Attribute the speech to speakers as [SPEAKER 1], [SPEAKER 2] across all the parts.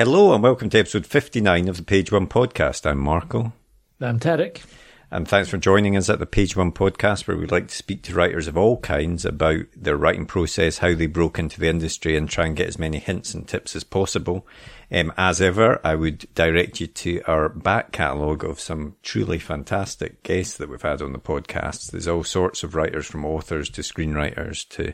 [SPEAKER 1] Hello and welcome to episode 59 of the Page One podcast. I'm Marco.
[SPEAKER 2] I'm Tarek.
[SPEAKER 1] And thanks for joining us at the Page One podcast, where we like to speak to writers of all kinds about their writing process, how they broke into the industry, and try and get as many hints and tips as possible. Um, as ever, I would direct you to our back catalogue of some truly fantastic guests that we've had on the podcast. There's all sorts of writers from authors to screenwriters to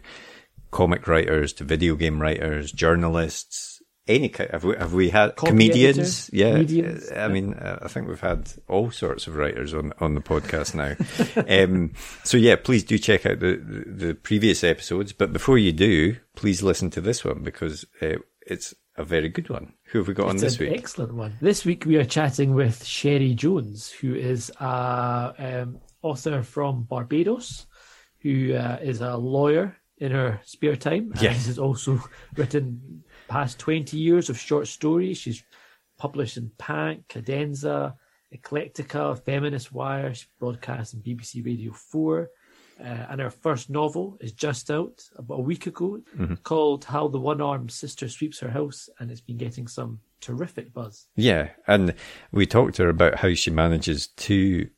[SPEAKER 1] comic writers to video game writers, journalists, any kind have we have we had
[SPEAKER 2] Copy
[SPEAKER 1] comedians? yeah.
[SPEAKER 2] Comedians,
[SPEAKER 1] i mean uh, i think we've had all sorts of writers on on the podcast now. Um, so yeah please do check out the, the, previous episodes. But before you do please listen to this one because uh, it's a very good one. Who have we got on this
[SPEAKER 2] an
[SPEAKER 1] week?
[SPEAKER 2] excellent one. This week we are chatting with Cherie Jones, who is a um, author from Barbados, who uh, is a lawyer in her spare time. and
[SPEAKER 1] Yes.
[SPEAKER 2] has also written past 20 years of short stories. She's published in Pank, Cadenza, Eclectica, Feminist Wire. She broadcast on BBC Radio 4. Uh, and her first novel is just out about a week ago called How the One Armed Sister Sweeps Her House, and it's been getting some terrific buzz.
[SPEAKER 1] yeah and we talked to her about how she manages to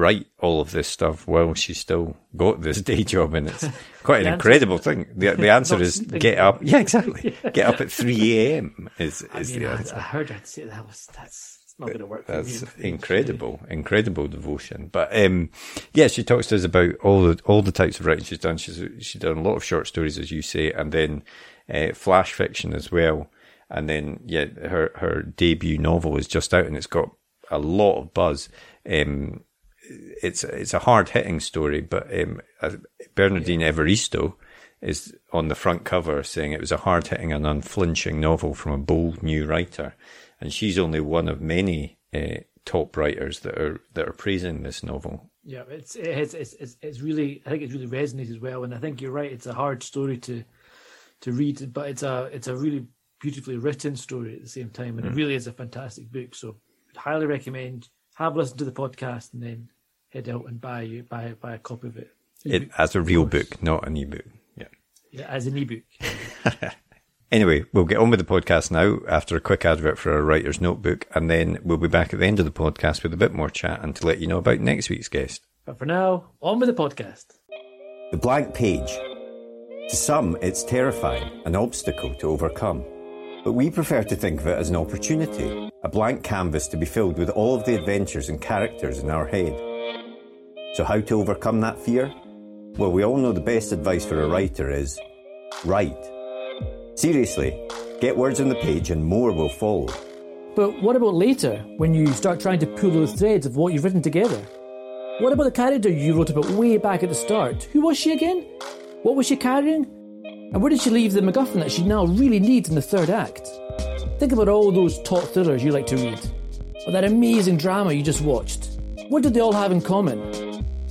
[SPEAKER 1] write all of this stuff while she's still got this day job and it's quite an
[SPEAKER 2] answer-
[SPEAKER 1] incredible thing the, the answer is
[SPEAKER 2] sleeping.
[SPEAKER 1] get up yeah exactly get up at 3 a.m is,
[SPEAKER 2] I
[SPEAKER 1] is
[SPEAKER 2] mean,
[SPEAKER 1] the answer
[SPEAKER 2] I heard her say that was that's not going to work.
[SPEAKER 1] That's incredible, incredible devotion. But um, yeah, she talks to us about all the all the types of writing she's done. She's she's done a lot of short stories, as you say, and then uh, flash fiction as well. And then yeah, her her debut novel is just out, and it's got a lot of buzz. Um, it's it's a hard hitting story, but um, uh, Bernardine Evaristo is on the front cover saying it was a hard hitting and unflinching novel from a bold new writer, and she's only one of many uh, top writers that are that are praising this novel.
[SPEAKER 2] Yeah, it's it's, it's it's it's really I think it's really resonated as well, and I think you're right. It's a hard story to to read, but it's a it's a really beautifully written story at the same time, and it really is a fantastic book. So, I'd highly recommend have a listen to the podcast and then head out and buy you buy buy a copy of it.
[SPEAKER 1] It as a real book, not an ebook. Yeah.
[SPEAKER 2] Yeah, as an ebook.
[SPEAKER 1] Anyway, we'll get on with the podcast now after a quick advert for our writer's notebook, and then we'll be back at the end of the podcast with a bit more chat and to let you know about next week's guest.
[SPEAKER 2] But for now, on with the podcast.
[SPEAKER 1] The blank page. To some, it's terrifying, an obstacle to overcome. But we prefer to think of it as an opportunity, a blank canvas to be filled with all of the adventures and characters in our head. So, how to overcome that fear? Well, we all know the best advice for a writer is write. Seriously, get words on the page and more will follow.
[SPEAKER 3] But what about later, when you start trying to pull those threads of what you've written together? What about the character you wrote about way back at the start? Who was she again? What was she carrying? And where did she leave the MacGuffin that she now really needs in the third act? Think about all those top thrillers you like to read, or that amazing drama you just watched. What did they all have in common?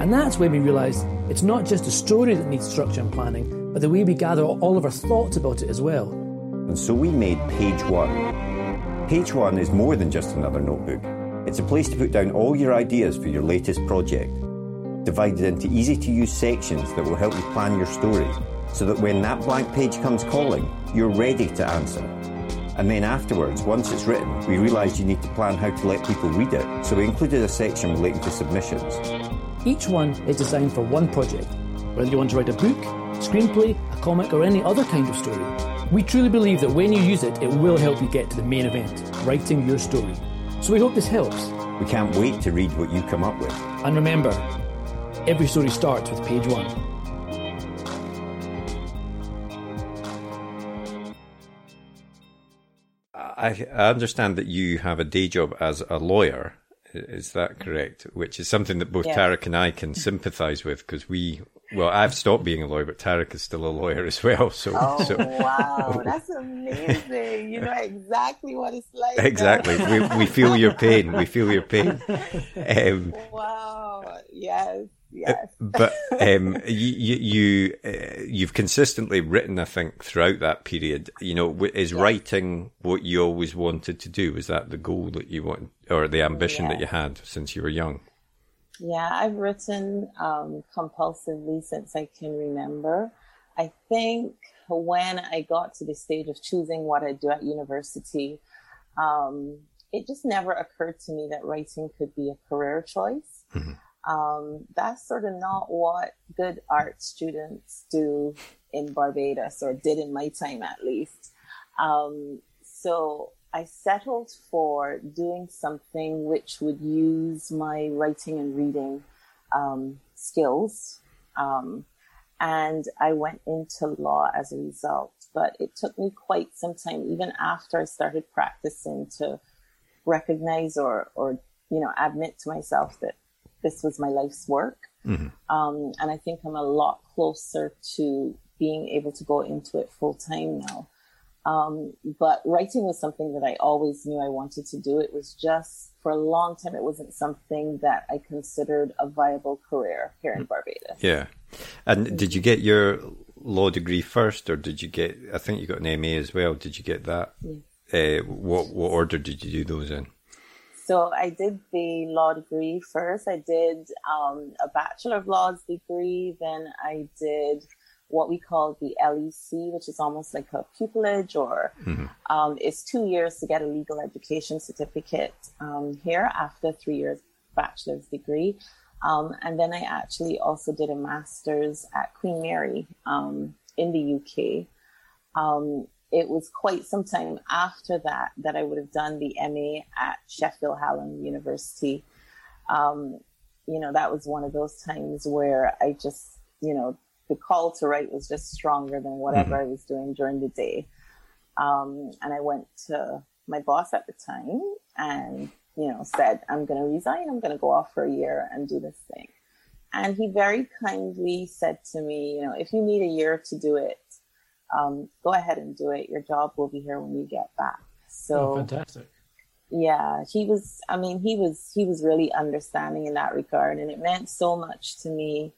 [SPEAKER 3] And that's when we realised it's not just a story that needs structure and planning, but the way we gather all of our thoughts about it as well.
[SPEAKER 1] And so we made Page One. Page One is more than just another notebook. It's a place to put down all your ideas for your latest project, divided into easy to use sections that will help you plan your story, so that when that blank page comes calling, you're ready to answer. And then afterwards, once it's written, we realised you need to plan how to let people read it, so we included a section relating to submissions.
[SPEAKER 3] Each one is designed for one project, whether you want to write a book, screenplay, a comic, or any other kind of story. We truly believe that when you use it, it will help you get to the main event, writing your story. So we hope this helps.
[SPEAKER 1] We can't wait to read what you come up with.
[SPEAKER 3] And remember, every story starts with page one.
[SPEAKER 1] I, I understand that you have a day job as a lawyer. Is that correct? Which is something that both
[SPEAKER 4] Yes.
[SPEAKER 1] Tarek and I can sympathise with because we, well, I've stopped being a lawyer, but Tarek is still a lawyer as well. So,
[SPEAKER 4] Oh
[SPEAKER 1] so
[SPEAKER 4] wow, that's amazing! You know exactly what it's like.
[SPEAKER 1] exactly, we we feel your pain. We feel your pain. Um,
[SPEAKER 4] Wow. Yes. Yes.
[SPEAKER 1] but um, you you, uh, you've consistently written, I think, throughout that period. You know, is writing what you always wanted to do? Was that the goal that you want, or the ambition that you had since you were young?
[SPEAKER 4] Yeah, I've written um, compulsively since I can remember. I think when I got to the stage of choosing what I do at university, um, it just never occurred to me that writing could be a career choice. Um, that's sort of not what good art students do in Barbados, or did in my time at least. Um, so I settled for doing something which would use my writing and reading um, skills. Um, and I went into law as a result. But it took me quite some time, even after I started practicing, to recognize or, or you know, admit to myself that this was my life's work. Um, and I think I'm a lot closer to being able to go into it full time now. Um, but writing was something that I always knew I wanted to do. It was just for a long time, it wasn't something that I considered a viable career here in Barbados.
[SPEAKER 1] Yeah. And did you get your law degree first, or did you get? I think you got an MA as well. Did you get that? Uh, what what order did you do those in?
[SPEAKER 4] So I did the law degree first. I did um, a Bachelor of Laws degree. Then I did what we call the LEC, which is almost like a pupillage, or um, it's two years to get a legal education certificate um, here after three years bachelor's degree. Um, and then I actually also did a master's at Queen Mary um, in the UK. Um, it was quite some time after that that I would have done the MA at Sheffield Hallam University. Um, you know, that was one of those times where I just, you know, the call to write was just stronger than whatever I was doing during the day. Um, and I went to my boss at the time and, you know, said, I'm going to resign. I'm going to go off for a year and do this thing. And he very kindly said to me, you know, if you need a year to do it, um, go ahead and do it. Your job will be here when you get back. So
[SPEAKER 2] Oh, fantastic.
[SPEAKER 4] yeah, he was, I mean, he was, he was really understanding in that regard. And it meant so much to me.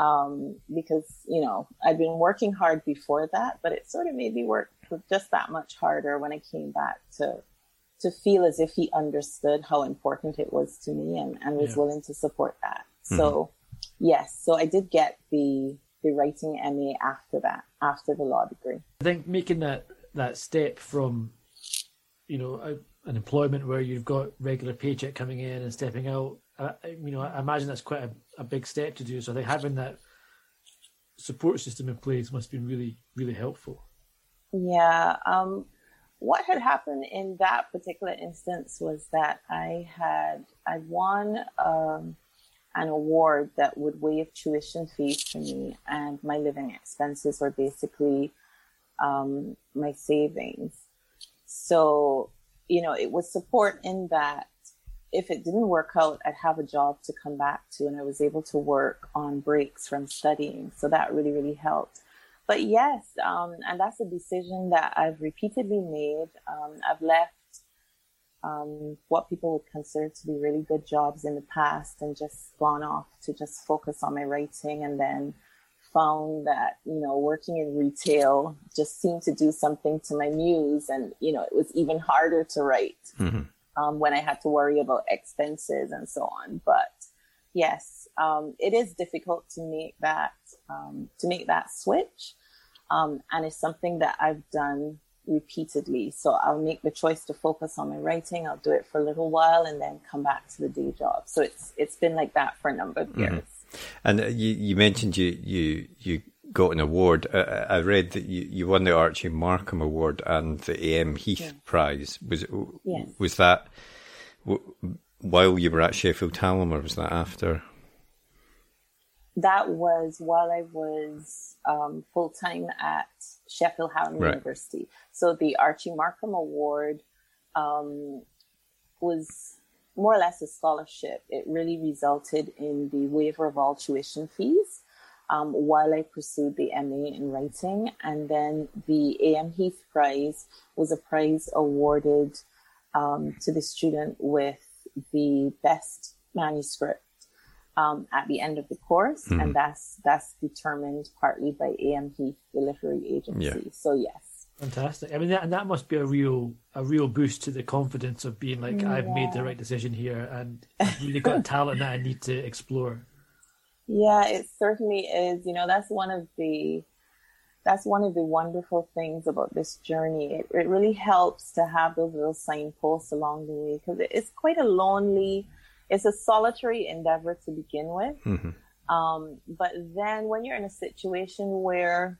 [SPEAKER 4] Um, because, you know, I'd been working hard before that, but it sort of made me work just that much harder when I came back to, to feel as if he understood how important it was to me and, and was
[SPEAKER 2] Yeah.
[SPEAKER 4] willing to support that. So yes, so I did get the, the writing MA after that, after the law degree.
[SPEAKER 2] I think making that that step from, you know, a, an employment where you've got regular paycheck coming in and stepping out, uh, you know, I imagine that's quite a, a big step to do. So I think having that support system in place must be really, really helpful.
[SPEAKER 4] Yeah. Um, what had happened in that particular instance was that I had I won um, an award that would waive tuition fees for me, and my living expenses were basically um, my savings. So you know, it was support in that if it didn't work out, I'd have a job to come back to, and I was able to work on breaks from studying. So that really, really helped. But yes, um, and that's a decision that I've repeatedly made. Um, I've left um, what people would consider to be really good jobs in the past and just gone off to just focus on my writing and then found that, you know, working in retail just seemed to do something to my muse. And, you know, it was even harder to write um, when I had to worry about expenses and so on. But yes, um, it is difficult to make that um, to make that switch, um, and it's something that I've done repeatedly. So I'll make the choice to focus on my writing. I'll do it for a little while and then come back to the day job. So it's it's been like that for a number of years.
[SPEAKER 1] And uh, you, you mentioned you, you, you got an award. Uh, I read that you, you won the Archie Markham Award and the AM Heath Prize. Was
[SPEAKER 4] Yes.
[SPEAKER 1] was that w- while you were at Sheffield Hallam, or was that after?
[SPEAKER 4] That was while I was um, full time at Sheffield Hallam
[SPEAKER 1] Right.
[SPEAKER 4] University. So the Archie Markham Award um, was more or less a scholarship. It really resulted in the waiver of all tuition fees um, while I pursued the MA in writing. And then the A.M. Heath Prize was a prize awarded um, to the student with the best manuscript um, at the end of the course, mm-hmm. and that's that's determined partly by A.M. Heath, the literary agency. Yeah. So yes,
[SPEAKER 2] fantastic. I mean, that, and that must be a real a real boost to the confidence of being like, yeah. I've made the right decision here, and I've really got talent that I need to explore.
[SPEAKER 4] Yeah, it certainly is. You know, that's one of the that's one of the wonderful things about this journey. It, it really helps to have those little signposts along the way because it's quite a lonely, it's a solitary endeavor to begin with. Mm-hmm. Um, but then when you're in a situation where,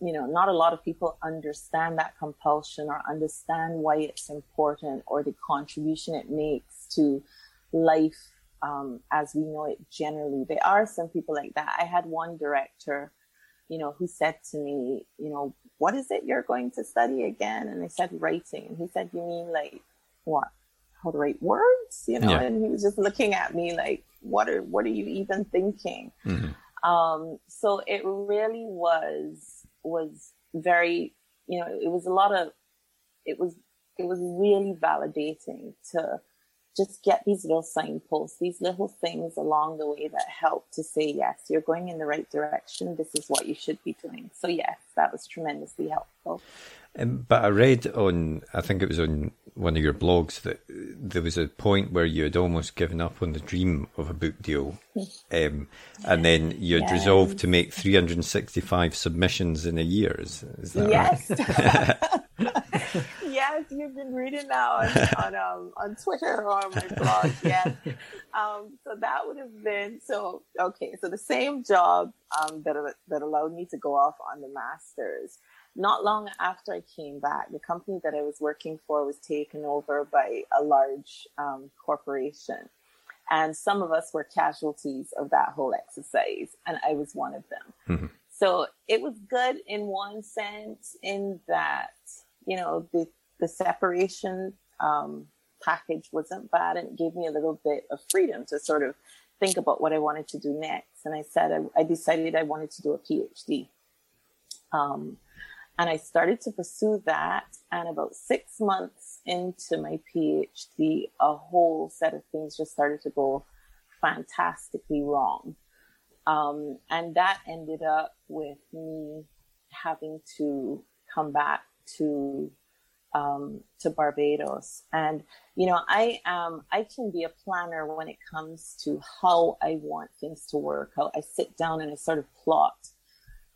[SPEAKER 4] you know, not a lot of people understand that compulsion or understand why it's important or the contribution it makes to life um, as we know it generally. There are some people like that. I had one director, you know, who said to me, you know, what is it you're going to study again? And I said writing. And he said, you mean like what? How to write words? You know, yeah. and he was just looking at me like, what are, what are you even thinking? Mm-hmm. Um, so it really was, was very, you know, it was a lot of, it was, it was really validating to, just get these little signposts, these little things along the way that help to say, yes, you're going in the right direction. This is what you should be doing. So, yes, that was tremendously helpful.
[SPEAKER 1] Um, but I read on, I think it was on one of your blogs, that there was a point where you had almost given up on the dream of a book deal. Um, and then you had resolved to make 365 submissions in a year. Is, is that
[SPEAKER 4] yes.
[SPEAKER 1] right?
[SPEAKER 4] yes, you've been reading now on on, um, on Twitter or on my blog. Yes. Um, so that would have been so okay. So the same job um, that that allowed me to go off on the masters. Not long after I came back, the company that I was working for was taken over by a large um, corporation. And some of us were casualties of that whole exercise, and I was one of them. Mm-hmm. So it was good in one sense, in that, you know, the the separation um, package wasn't bad and it gave me a little bit of freedom to sort of think about what I wanted to do next. And I said, I, I decided I wanted to do a PhD. Um, and I started to pursue that. And about six months into my PhD, a whole set of things just started to go fantastically wrong. Um, and that ended up with me having to come back to um, to Barbados. And, you know, I um, I can be a planner when it comes to how I want things to work. How I sit down and I sort of plot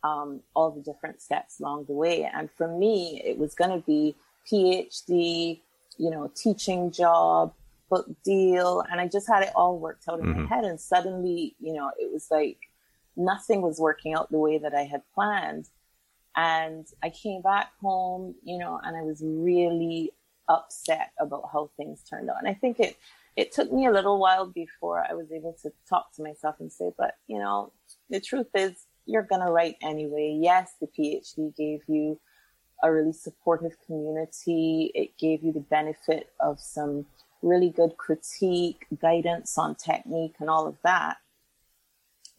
[SPEAKER 4] um, all the different steps along the way. And for me, it was going to be PhD, you know, teaching job, book deal. And I just had it all worked out in mm-hmm. my head. And suddenly, you know, it was like nothing was working out the way that I had planned. And I came back home, you know, and I was really upset about how things turned out. And I think it, it took me a little while before I was able to talk to myself and say, but you know, the truth is you're going to write anyway. Yes, the PhD gave you a really supportive community. It gave you the benefit of some really good critique, guidance on technique and all of that.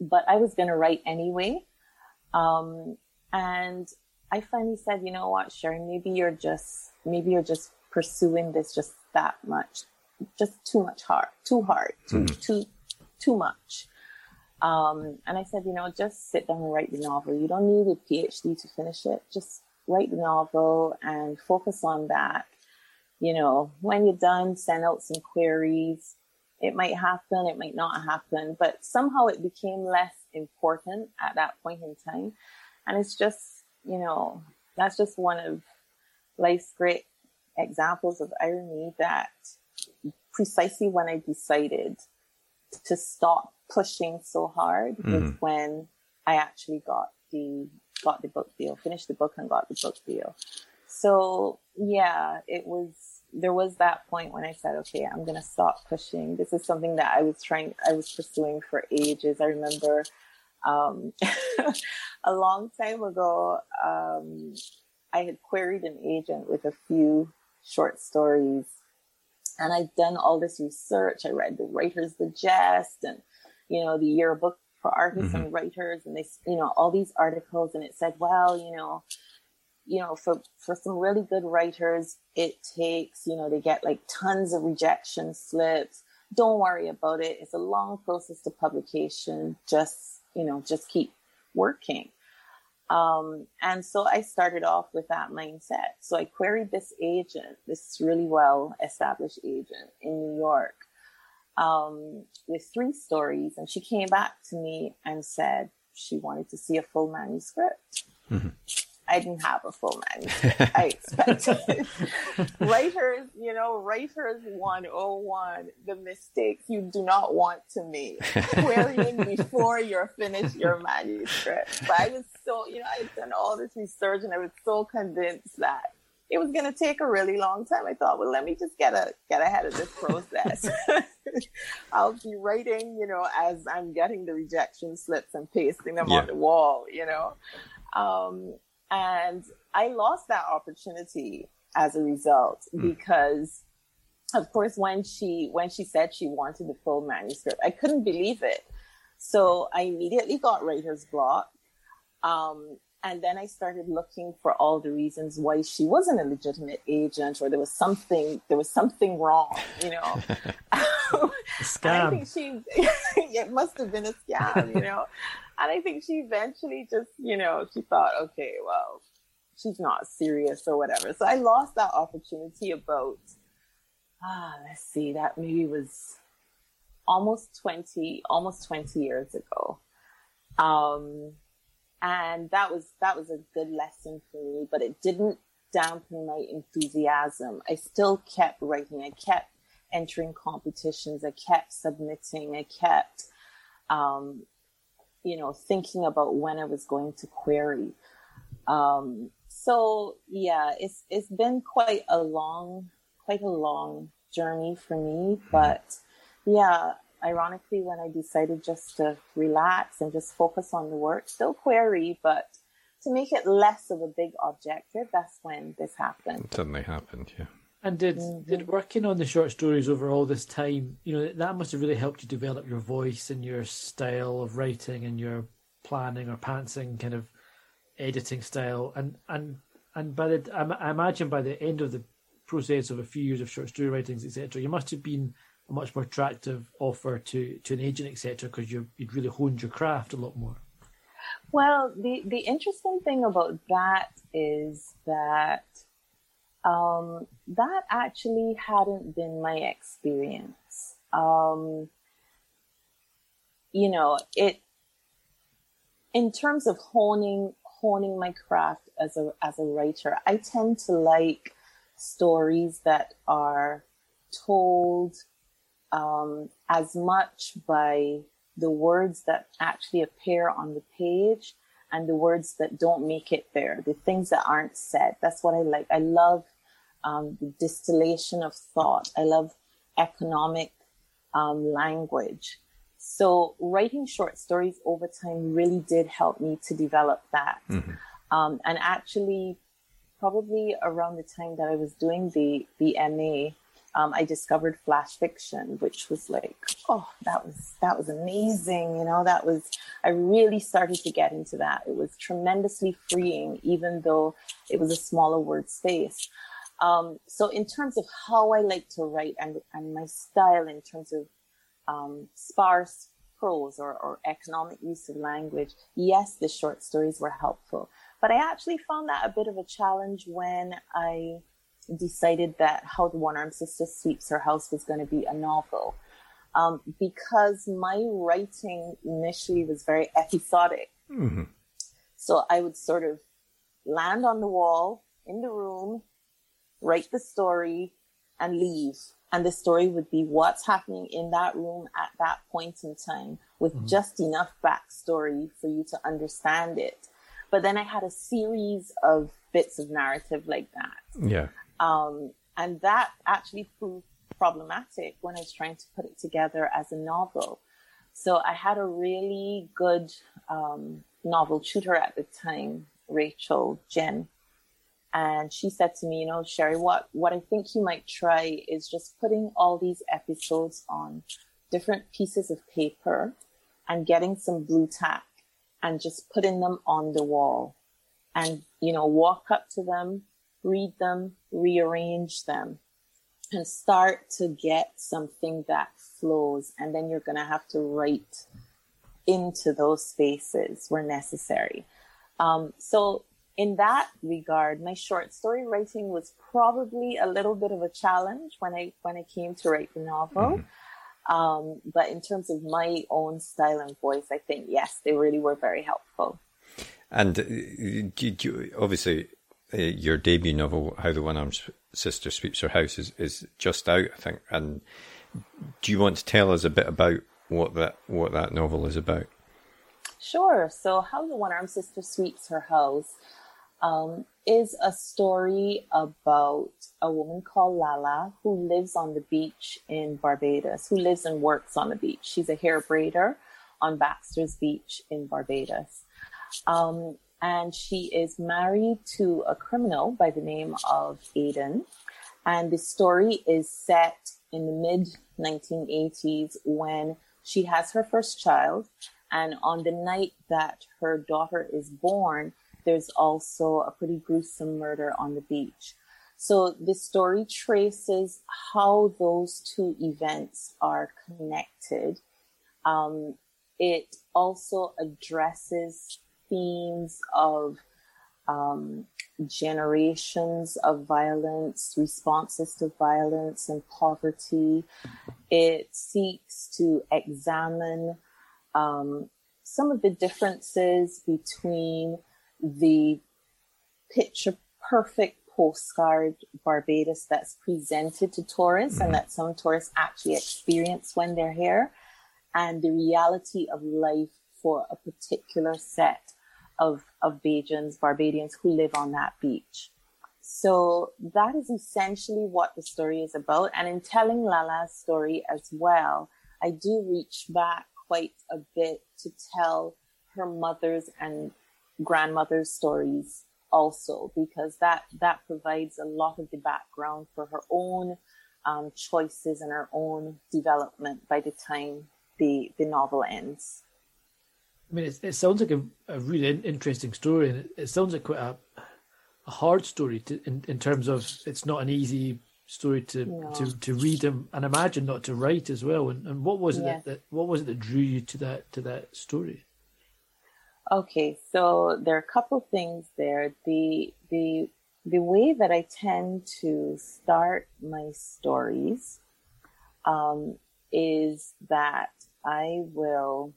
[SPEAKER 4] But I was going to write anyway. Um, and I finally said, you know what, Sharon, maybe you're just, maybe you're just pursuing this just that much, just too much hard, too hard, too, mm. too, too much. Um, and I said, you know, just sit down and write the novel. You don't need a PhD to finish it. Just write the novel and focus on that. You know, when you're done, send out some queries. It might happen, it might not happen, but somehow it became less important at that point in time. And it's just, you know, that's just one of life's great examples of irony that precisely when I decided to stop pushing so hard mm. was when I actually got the got the book deal, finished the book and got the book deal. So yeah, it was there was that point when I said, okay, I'm gonna stop pushing. This is something that I was trying I was pursuing for ages. I remember um, a long time ago, um, I had queried an agent with a few short stories And I'd done all this research. I read the Writer's Digest and, you know, the yearbook for artists mm-hmm. and writers and they, you know, all these articles and it said, well, you know, you know, for, for some really good writers, it takes, you know, they get like tons of rejection slips. Don't worry about it. It's a long process to publication. Just, you know, just keep working. Um, and so I started off with that mindset. So I queried this agent, this really well established agent in New York, um, with three stories. And she came back to me and said she wanted to see a full manuscript. Mm-hmm. I didn't have a full manuscript. I expected writers, you know, writers 101, the mistakes you do not want to make. Querying before you're finished your manuscript. But I was so, you know, I had done all this research and I was so convinced that it was going to take a really long time. I thought, well, let me just get a get ahead of this process. I'll be writing, you know, as I'm getting the rejection slips and pasting them yeah. on the wall, you know. Um, and I lost that opportunity as a result mm. because of course when she when she said she wanted the full manuscript, I couldn't believe it. So I immediately got writer's block. Um, and then I started looking for all the reasons why she wasn't a legitimate agent or there was something there was something wrong, you know.
[SPEAKER 2] scam.
[SPEAKER 4] I think she it must have been a scam, you know. And I think she eventually just, you know, she thought, okay, well, she's not serious or whatever. So I lost that opportunity about, ah, let's see, that maybe was almost 20, almost 20 years ago. Um, and that was, that was a good lesson for me, but it didn't dampen my enthusiasm. I still kept writing. I kept entering competitions. I kept submitting. I kept, um, you know, thinking about when I was going to query. Um, so yeah, it's it's been quite a long, quite a long journey for me. But yeah, ironically, when I decided just to relax and just focus on the work, still query, but to make it less of a big objective, that's when this happened.
[SPEAKER 1] It suddenly happened, yeah.
[SPEAKER 2] And did mm-hmm. did working on the short stories over all this time, you know, that must have really helped you develop your voice and your style of writing and your planning or pantsing kind of editing style. And and and by the I imagine by the end of the process of a few years of short story writings, etc., you must have been a much more attractive offer to to an agent, etc., because you you'd really honed your craft a lot more.
[SPEAKER 4] Well, the the interesting thing about that is that um, that actually hadn't been my experience. Um, you know, it, in terms of honing, honing my craft as a, as a writer, I tend to like stories that are told, um, as much by the words that actually appear on the page and the words that don't make it there, the things that aren't said. That's what I like. I love um, the distillation of thought. I love economic um, language. So writing short stories over time really did help me to develop that. Mm-hmm. Um, and actually, probably around the time that I was doing the the MA, um, I discovered flash fiction, which was like, oh, that was that was amazing. You know, that was I really started to get into that. It was tremendously freeing, even though it was a smaller word space. Um, so in terms of how I like to write and, and my style in terms of um, sparse prose or, or economic use of language, yes, the short stories were helpful. But I actually found that a bit of a challenge when I decided that How the One Armed Sister Sweeps Her House was going to be a novel. Um, because my writing initially was very episodic. Mm-hmm. So I would sort of land on the wall in the room, write the story, and leave. And the story would be what's happening in that room at that point in time with mm-hmm. just enough backstory for you to understand it. But then I had a series of bits of narrative like that.
[SPEAKER 1] Yeah.
[SPEAKER 4] Um, and that actually proved problematic when I was trying to put it together as a novel. So I had a really good um, novel tutor at the time, Rachel Genn And she said to me, you know, Cherie, what, what I think you might try is just putting all these episodes on different pieces of paper and getting some Blu Tack and just putting them on the wall and, you know, walk up to them, read them, rearrange them and start to get something that flows. And then you're going to have to write into those spaces where necessary. Um, so in that regard, my short story writing was probably a little bit of a challenge when I when I came to write the novel. Mm-hmm. Um, but in terms of my own style and voice, I think yes, they really were very helpful.
[SPEAKER 1] And uh, you, you, obviously, uh, your debut novel, "How the One-Armed Sister Sweeps Her House," is, is just out, I think. And do you want to tell us a bit about what that what that novel is about?
[SPEAKER 4] Sure. So, How the One Armed Sister Sweeps Her House um, is a story about a woman called Lala who lives on the beach in Barbados, who lives and works on the beach. She's a hair braider on Baxter's Beach in Barbados. Um, and she is married to a criminal by the name of Aiden. And the story is set in the mid 1980s when she has her first child. And on the night that her daughter is born, there's also a pretty gruesome murder on the beach. So the story traces how those two events are connected. Um, it also addresses themes of um, generations of violence, responses to violence and poverty. It seeks to examine um, some of the differences between the picture perfect postcard Barbados that's presented to tourists mm-hmm. and that some tourists actually experience when they're here, and the reality of life for a particular set of, of Bajans, Barbadians who live on that beach. So that is essentially what the story is about. And in telling Lala's story as well, I do reach back quite a bit to tell her mother's and grandmother's stories also because that that provides a lot of the background for her own um, choices and her own development by the time the the novel ends.
[SPEAKER 2] I mean, it, it sounds like a, a really interesting story, and it, it sounds like quite a, a hard story to, in in terms of it's not an easy story to no. to, to read and, and imagine not to write as well. And, and what was it that, that what was it that drew you to that to that story?
[SPEAKER 4] Okay, so there are a couple things there. The the the way that I tend to start my stories um, is that I will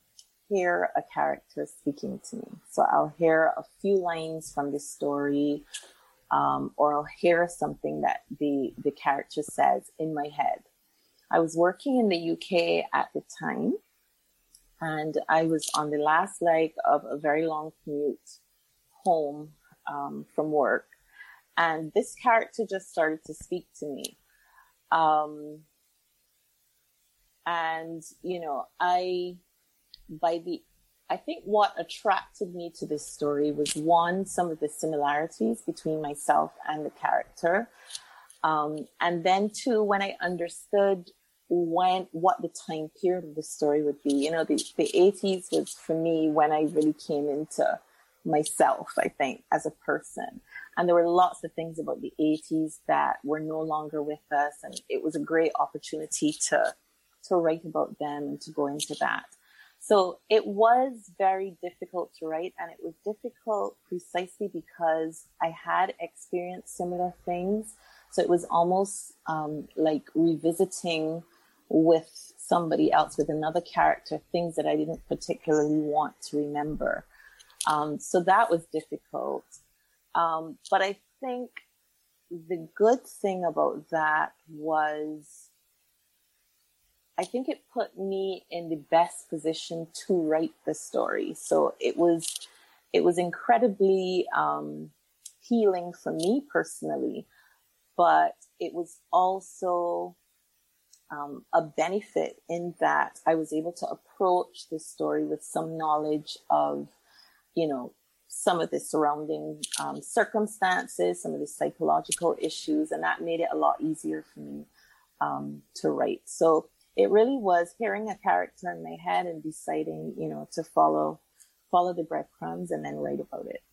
[SPEAKER 4] hear a character speaking to me. So I'll hear a few lines from the story, um, or I'll hear something that the the character says in my head. I was working in the UK at the time, and I was on the last leg of a very long commute home um, from work, and this character just started to speak to me. Um, and you know, I by the I think what attracted me to this story was one, some of the similarities between myself and the character. Um, and then two, when I understood when what the time period of the story would be. You know, the, the 80s was for me when I really came into myself, I think, as a person. And there were lots of things about the 80s that were no longer with us. And it was a great opportunity to, to write about them and to go into that. So it was very difficult to write and it was difficult precisely because I had experienced similar things. So it was almost um, like revisiting with somebody else, with another character, things that I didn't particularly want to remember. Um, so that was difficult. Um, but I think the good thing about that was I think it put me in the best position to write the story. So it was, it was incredibly um, healing for me personally, but it was also um, a benefit in that I was able to approach this story with some knowledge of, you know, some of the surrounding um, circumstances, some of the psychological issues, and that made it a lot easier for me um, to write. So it really was hearing a character in my head and deciding, you know, to follow follow the breadcrumbs and then write about it.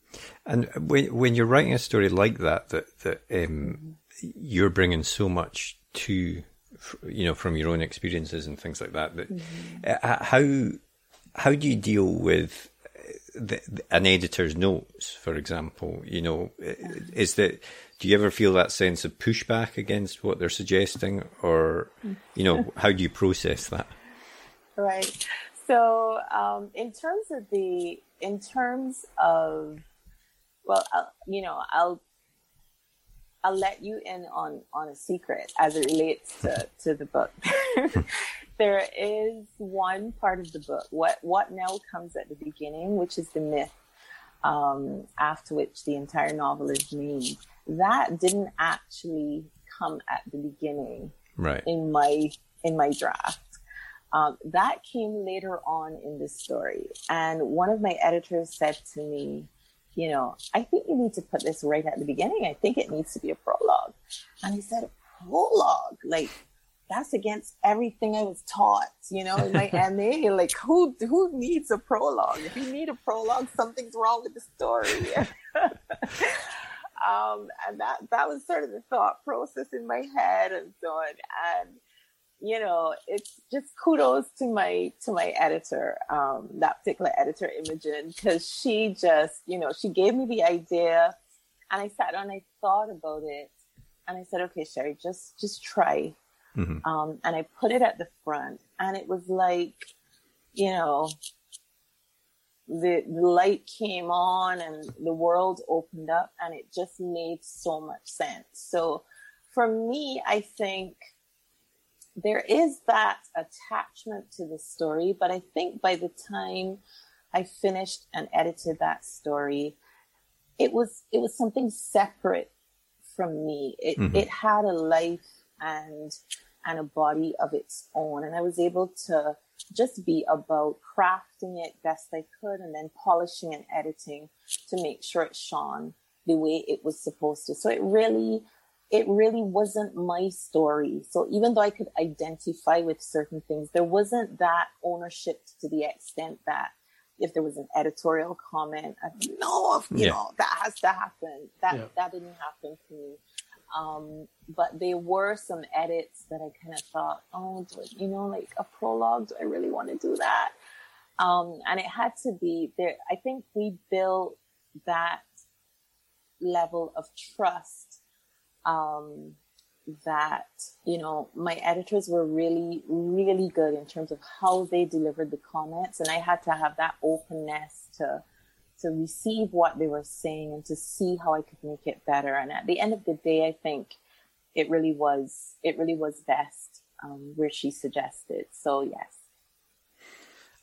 [SPEAKER 1] And when when you're writing a story like that, that that um, you're bringing so much to, you know, from your own experiences and things like that. That mm-hmm. uh, how how do you deal with the, an editor's notes, for example? You know, is that do you ever feel that sense of pushback against what they're suggesting, or you know, how do you process that?
[SPEAKER 4] Right. So, um, in terms of the, in terms of, well, I'll, you know, I'll, I'll let you in on on a secret as it relates to to the book. there is one part of the book, what what now comes at the beginning, which is the myth, um, after which the entire novel is made that didn't actually come at the beginning
[SPEAKER 1] right.
[SPEAKER 4] in my in my draft. Um, that came later on in the story, and one of my editors said to me, "You know, I think you need to put this right at the beginning. I think it needs to be a prologue." And he said, "Prologue? Like that's against everything I was taught, you know, in my MA. Like who who needs a prologue? If you need a prologue, something's wrong with the story." Um, and that, that was sort of the thought process in my head and so on. And, you know, it's just kudos to my, to my editor, um, that particular editor, Imogen, because she just, you know, she gave me the idea and I sat down and I thought about it and I said, okay, Cherie, just, just try. Mm-hmm. Um, and I put it at the front and it was like, you know, the, the light came on and the world opened up and it just made so much sense. So for me, I think there is that attachment to the story, but I think by the time I finished and edited that story, it was it was something separate from me. It mm-hmm. it had a life and and a body of its own, and I was able to just be about crafting it best I could and then polishing and editing to make sure it shone the way it was supposed to. So it really, it really wasn't my story. So even though I could identify with certain things, there wasn't that ownership to the extent that if there was an editorial comment, I'd be, no, you yeah. know, that has to happen. That, yeah. that didn't happen to me. Um, but there were some edits that I kind of thought, oh, you know, like a prologue, do I really want to do that? Um, and it had to be there. I think we built that level of trust, um, that, you know, my editors were really, really good in terms of how they delivered the comments. And I had to have that openness to, to receive what they were saying and to see how I could make it better. And at the end of the day, I think it really was, it really was best um, where she suggested. So yes.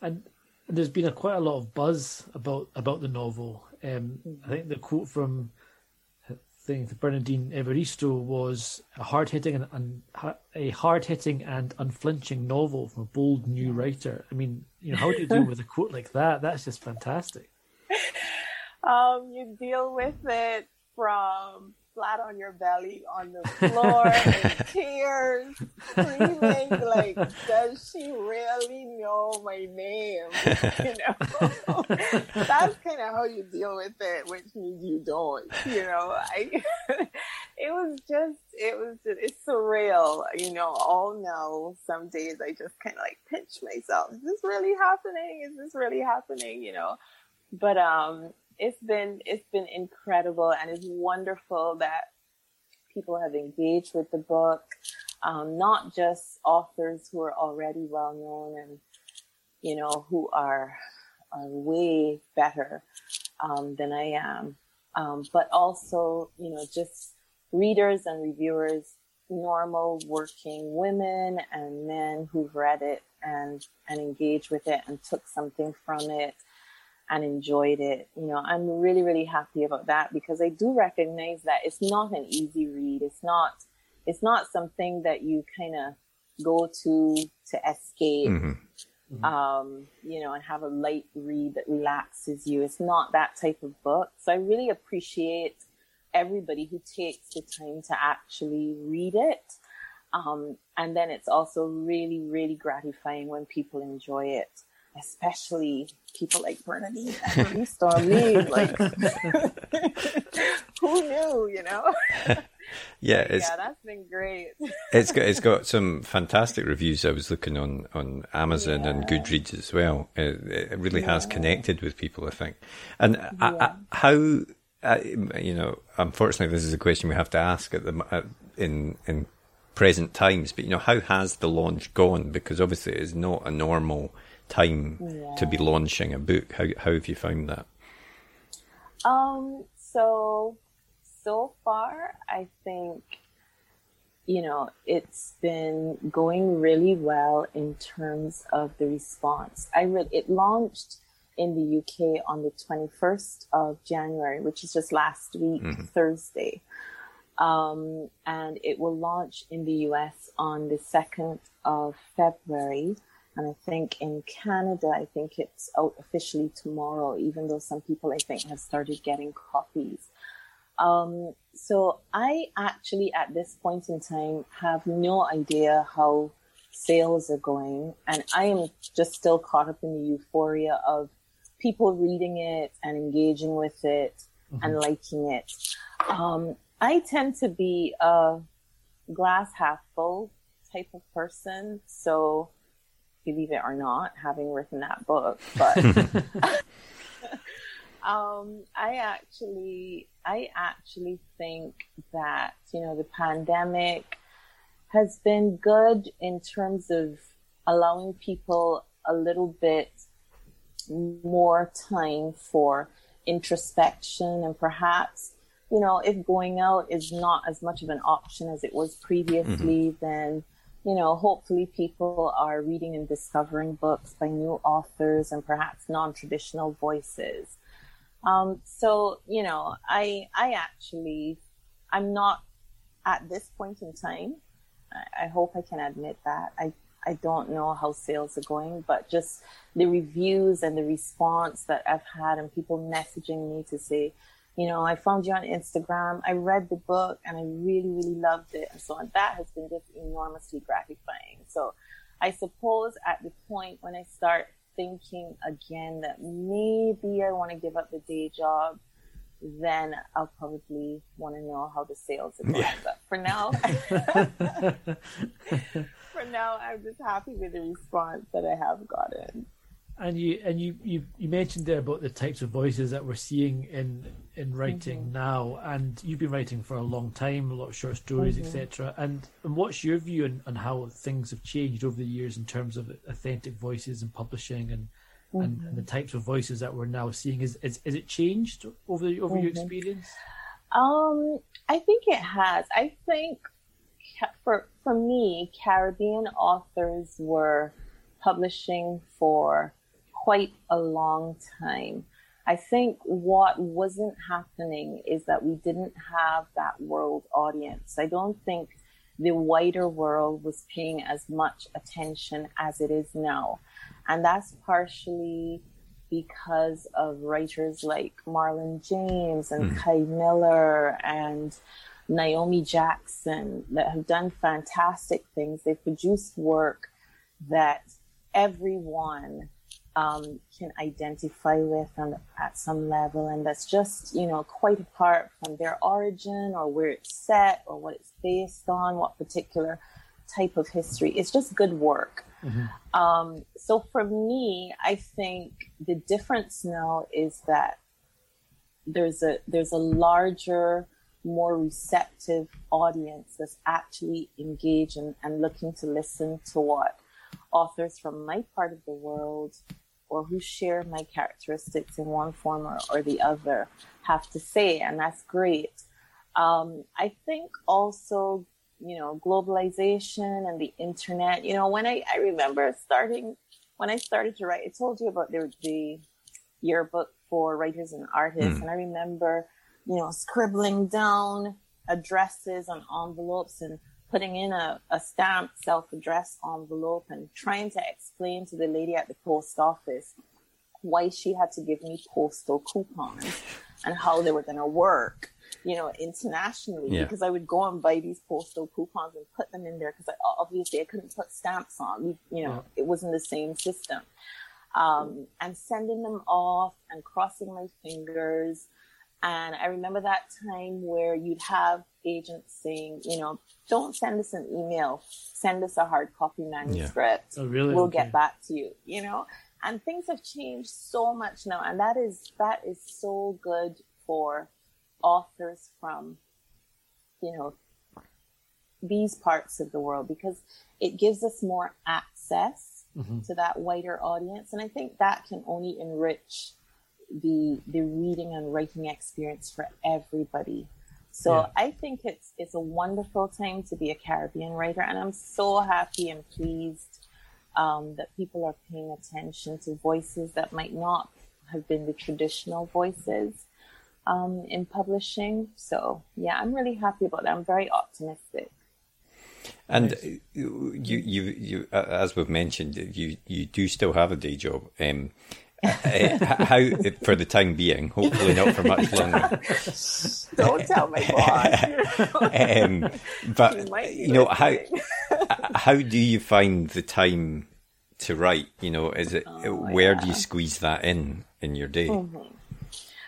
[SPEAKER 2] And there's been a, quite a lot of buzz about about the novel. Um, I think the quote from I think Bernardine Evaristo was a hard hitting and, and, a hard hitting and unflinching novel from a bold new writer. I mean, you know, how do you deal with a quote like that? That's just fantastic.
[SPEAKER 4] Um, you deal with it from flat on your belly on the floor in tears, screaming like, does she really know my name? You know, that's kind of how you deal with it, which means you don't. You know, I. it was just, it was, just, it's surreal. You know, all now, some days I just kind of like pinch myself. Is this really happening? Is this really happening? You know, but um it's been it's been incredible and it's wonderful that people have engaged with the book um, not just authors who are already well known and you know who are are way better um, than I am um, but also you know just readers and reviewers normal working women and men who've read it and and engaged with it and took something from it and enjoyed it. You know, I'm really, really happy about that because I do recognize that it's not an easy read. It's not, it's not something that you kind of go to to escape. Mm-hmm. mm-hmm. um, you know, and have a light read that relaxes you. It's not that type of book. So I really appreciate everybody who takes the time to actually read it. Um, and then it's also really, really gratifying when people enjoy it, especially people like Bernardine released on me. Like, who knew, you know?
[SPEAKER 1] yeah,
[SPEAKER 4] yeah, that's been great.
[SPEAKER 1] it's got it's got some fantastic reviews. I was looking on on Amazon yeah. and Goodreads as well. It, it really yeah. has connected with people, I think. And. I, I, how, I, you know, unfortunately, this is a question we have to ask at the at, in in present times. But you know, how has the launch gone? Because obviously, it's not a normal time to be launching a book. How how have you found that?
[SPEAKER 4] Um. So so far, I think, you know, it's been going really well in terms of the response. I read it launched in the UK on the 21st of January, which is just last week, mm-hmm. Thursday. Um, and it will launch in the US on the 2nd of February. And I think in Canada, I think it's out officially tomorrow, even though some people I think have started getting copies. Um, so I actually, at this point in time, have no idea how sales are going, and I am just still caught up in the euphoria of people reading it and engaging with it mm-hmm. and liking it. Um, I tend to be a glass half full type of person, so believe it or not, having written that book, but um, I actually, I actually think that you know the pandemic has been good in terms of allowing people a little bit more time for introspection and perhaps you know if going out is not as much of an option as it was previously mm-hmm. then you know hopefully people are reading and discovering books by new authors and perhaps non-traditional voices um, so you know, I I actually I'm not at this point in time. I, I hope I can admit that I I don't know how sales are going, but just the reviews and the response that I've had and people messaging me to say, you know, I found you on Instagram, I read the book and I really, really loved it and so on. That has been just enormously gratifying. So I suppose at the point when I start thinking again that maybe I want to give up the day job, then I'll probably want to know how the sales are going. Yeah. But for now, for now, I'm just happy with the response that I have gotten.
[SPEAKER 2] And you and you, you you mentioned there about the types of voices that we're seeing in in writing mm-hmm. now, and you've been writing for a long time, a lot of short stories, mm-hmm. etc. And and what's your view on, on how things have changed over the years in terms of authentic voices and publishing and mm-hmm. and, and, the types of voices that we're now seeing? Is is, is it changed over the, over your mm-hmm. experience?
[SPEAKER 4] Um, I think it has. I think for for me, Caribbean authors were publishing for quite a long time. I think what wasn't happening is that we didn't have that world audience. I don't think the wider world was paying as much attention as it is now. And that's partially because of writers like Marlon James and mm. Kei Miller and Naomi Jackson that have done fantastic things. They've produced work that everyone um, can identify with on, at some level. And that's just, you know, quite apart from their origin or where it's set or what it's based on, what particular type of history. It's just good work. Mm-hmm. Um, so for me, I think the difference now is that there's a there's a larger, more receptive audience that's actually engaged and, and looking to listen to what authors from my part of the world or who share my characteristics in one form or, or the other have to say, and that's great. Um, I think also, you know, globalization and the internet. You know, when I, I remember starting when I started to write, I told you about the, the yearbook for writers and artists, mm. and I remember, you know, scribbling down addresses on envelopes and putting in a, a stamped self-addressed envelope and trying to explain to the lady at the post office why she had to give me postal coupons and how they were going to work you know, internationally yeah. because I would go and buy these postal coupons and put them in there because obviously I couldn't put stamps on. You know, yeah. it wasn't the same system. Um, and sending them off and crossing my fingers. And I remember that time where you'd have agents saying, you know, don't send us an email, send us a hard copy manuscript.
[SPEAKER 2] Yeah. Oh, really?
[SPEAKER 4] We'll okay. get back to you, you know? And things have changed so much now. And that is, that is so good for authors from, you know, these parts of the world because it gives us more access mm-hmm. to that wider audience. And I think that can only enrich the the reading and writing experience for everybody. So yeah. I think it's it's a wonderful time to be a Caribbean writer, and I'm so happy and pleased um, that people are paying attention to voices that might not have been the traditional voices um, in publishing. So yeah, I'm really happy about that. I'm very optimistic.
[SPEAKER 1] And you, you, you, as we've mentioned, you, you do still have a day job. Um, uh, how, for the time being, hopefully not for much longer.
[SPEAKER 4] Don't tell my boss.
[SPEAKER 1] um, but you know how how do you find the time to write? You know, is it oh, where yeah. do you squeeze that in in your day? Mm-hmm.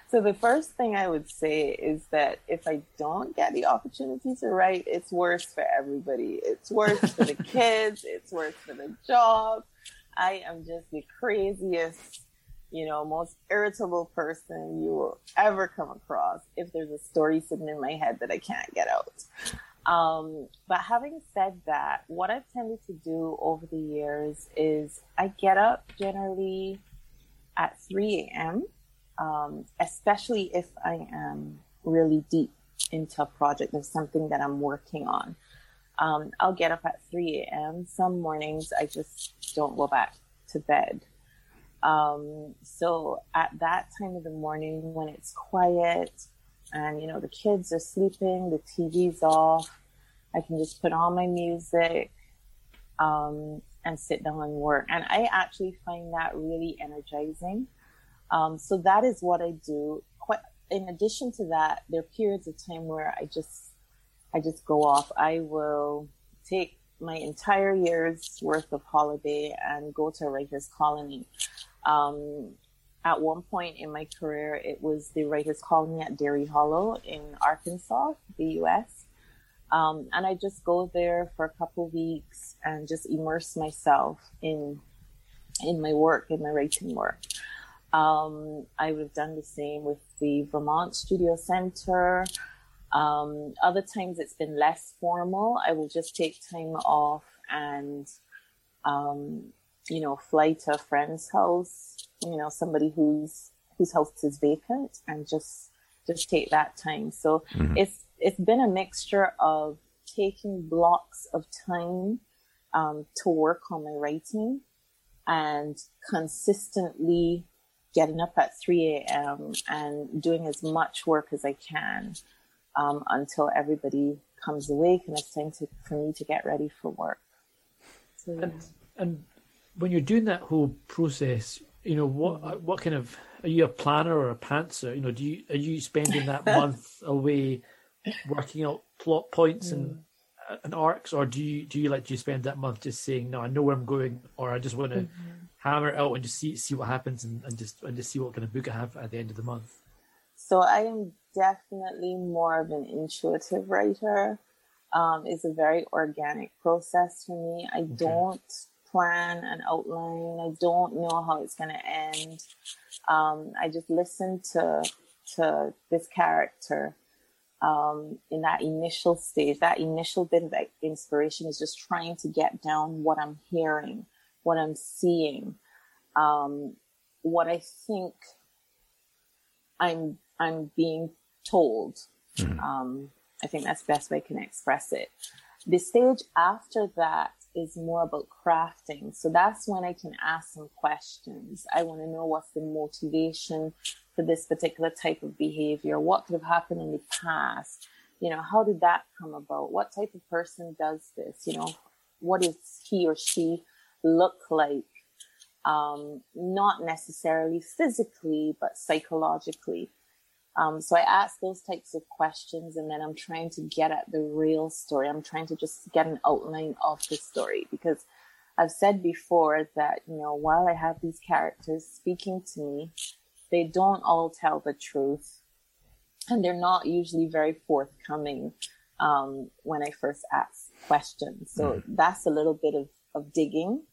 [SPEAKER 4] So the first thing I would say is that if I don't get the opportunity to write, it's worse for everybody. It's worse for the kids. It's worse for the job. I am just the craziest, you know, most irritable person you will ever come across if there's a story sitting in my head that I can't get out. Um, but having said that, what I've tended to do over the years is I get up generally at 3 a.m um, especially if I am really deep into a project. There's something that I'm working on. Um, I'll get up at 3 a.m. Some mornings I just don't go back to bed. Um, so at that time of the morning when it's quiet and, you know, the kids are sleeping, the TV's off, I can just put on my music, um, and sit down and work. And I actually find that really energizing. Um, so that is what I do. Quite, in addition to that, there are periods of time where I just, I just go off. I will take my entire year's worth of holiday and go to a writer's colony. Um, at one point in my career, it was the writer's colony at Dairy Hollow in Arkansas, the U.S. Um, and I just go there for a couple weeks and just immerse myself in in my work, in my writing work. Um, I would have done the same with the Vermont Studio Center. Um, other times it's been less formal. I will just take time off and, um, you know, fly to a friend's house, you know, somebody whose, whose house is vacant and just, just take that time. So mm-hmm. it's, it's been a mixture of taking blocks of time, um, to work on my writing and consistently getting up at 3 a.m. and doing as much work as I can um, until everybody comes awake and it's time to, for me to get ready for work.
[SPEAKER 2] So, and, and when you're doing that whole process, you know what what kind of are you a planner or a pantser? You know, do you are you spending that month away working out plot points and mm. and arcs, or do you do you like do you spend that month just saying no, I know where I'm going, or I just want to mm-hmm hammer it out and just see see what happens and, and just and just see what kind of book I have at the end of the month.
[SPEAKER 4] So I am definitely more of an intuitive writer. Um, it's a very organic process for me. I okay. don't plan an outline. I don't know how it's going to end. Um, I just listen to to this character um, in that initial stage. That initial bit of inspiration is just trying to get down what I'm hearing what I'm seeing, um, what I think I'm I'm being told. Mm-hmm. Um, I think that's the best way I can express it. The stage after that is more about crafting. So that's when I can ask some questions. I want to know what's the motivation for this particular type of behavior. What could have happened in the past? you know, how did that come about? What type of person does this? You know, what does he or she look like? Um, not necessarily physically, but psychologically. Um, so I ask those types of questions and then I'm trying to get at the real story. I'm trying to just get an outline of the story because I've said before that, you know, while I have these characters speaking to me, they don't all tell the truth and they're not usually very forthcoming um, when I first ask questions. So mm. that's a little bit of, of digging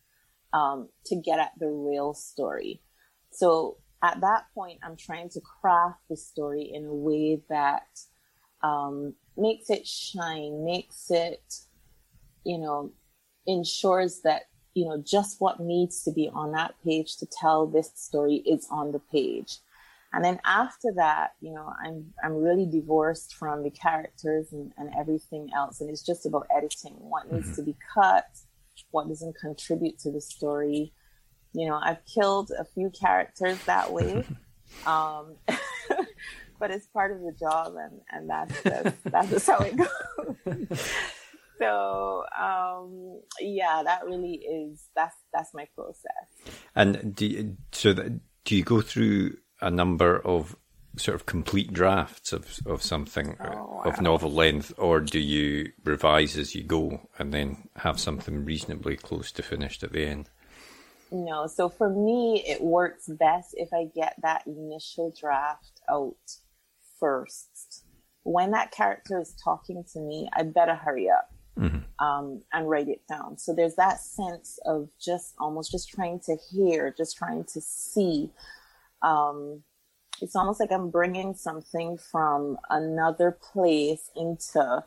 [SPEAKER 4] um, to get at the real story. So at that point, I'm trying to craft the story in a way that um, makes it shine, makes it, you know, ensures that you know just what needs to be on that page to tell this story is on the page. And then after that, you know, I'm I'm really divorced from the characters and, and everything else, and it's just about editing. What needs mm-hmm. to be cut, what doesn't contribute to the story, you know, I've killed a few characters that way. Um, but it's part of the job and, and that's, that's, that's just how it goes. so, um, yeah, that really is, that's, that's my process.
[SPEAKER 1] And do you, so that, do you go through a number of sort of complete drafts of, of something oh, wow. of novel length, or do you revise as you go and then have something reasonably close to finished at the end?
[SPEAKER 4] No, so for me, it works best if I get that initial draft out first. When that character is talking to me, I better hurry up mm-hmm. um, and write it down. So there's that sense of just almost just trying to hear, just trying to see. Um, it's almost like I'm bringing something from another place into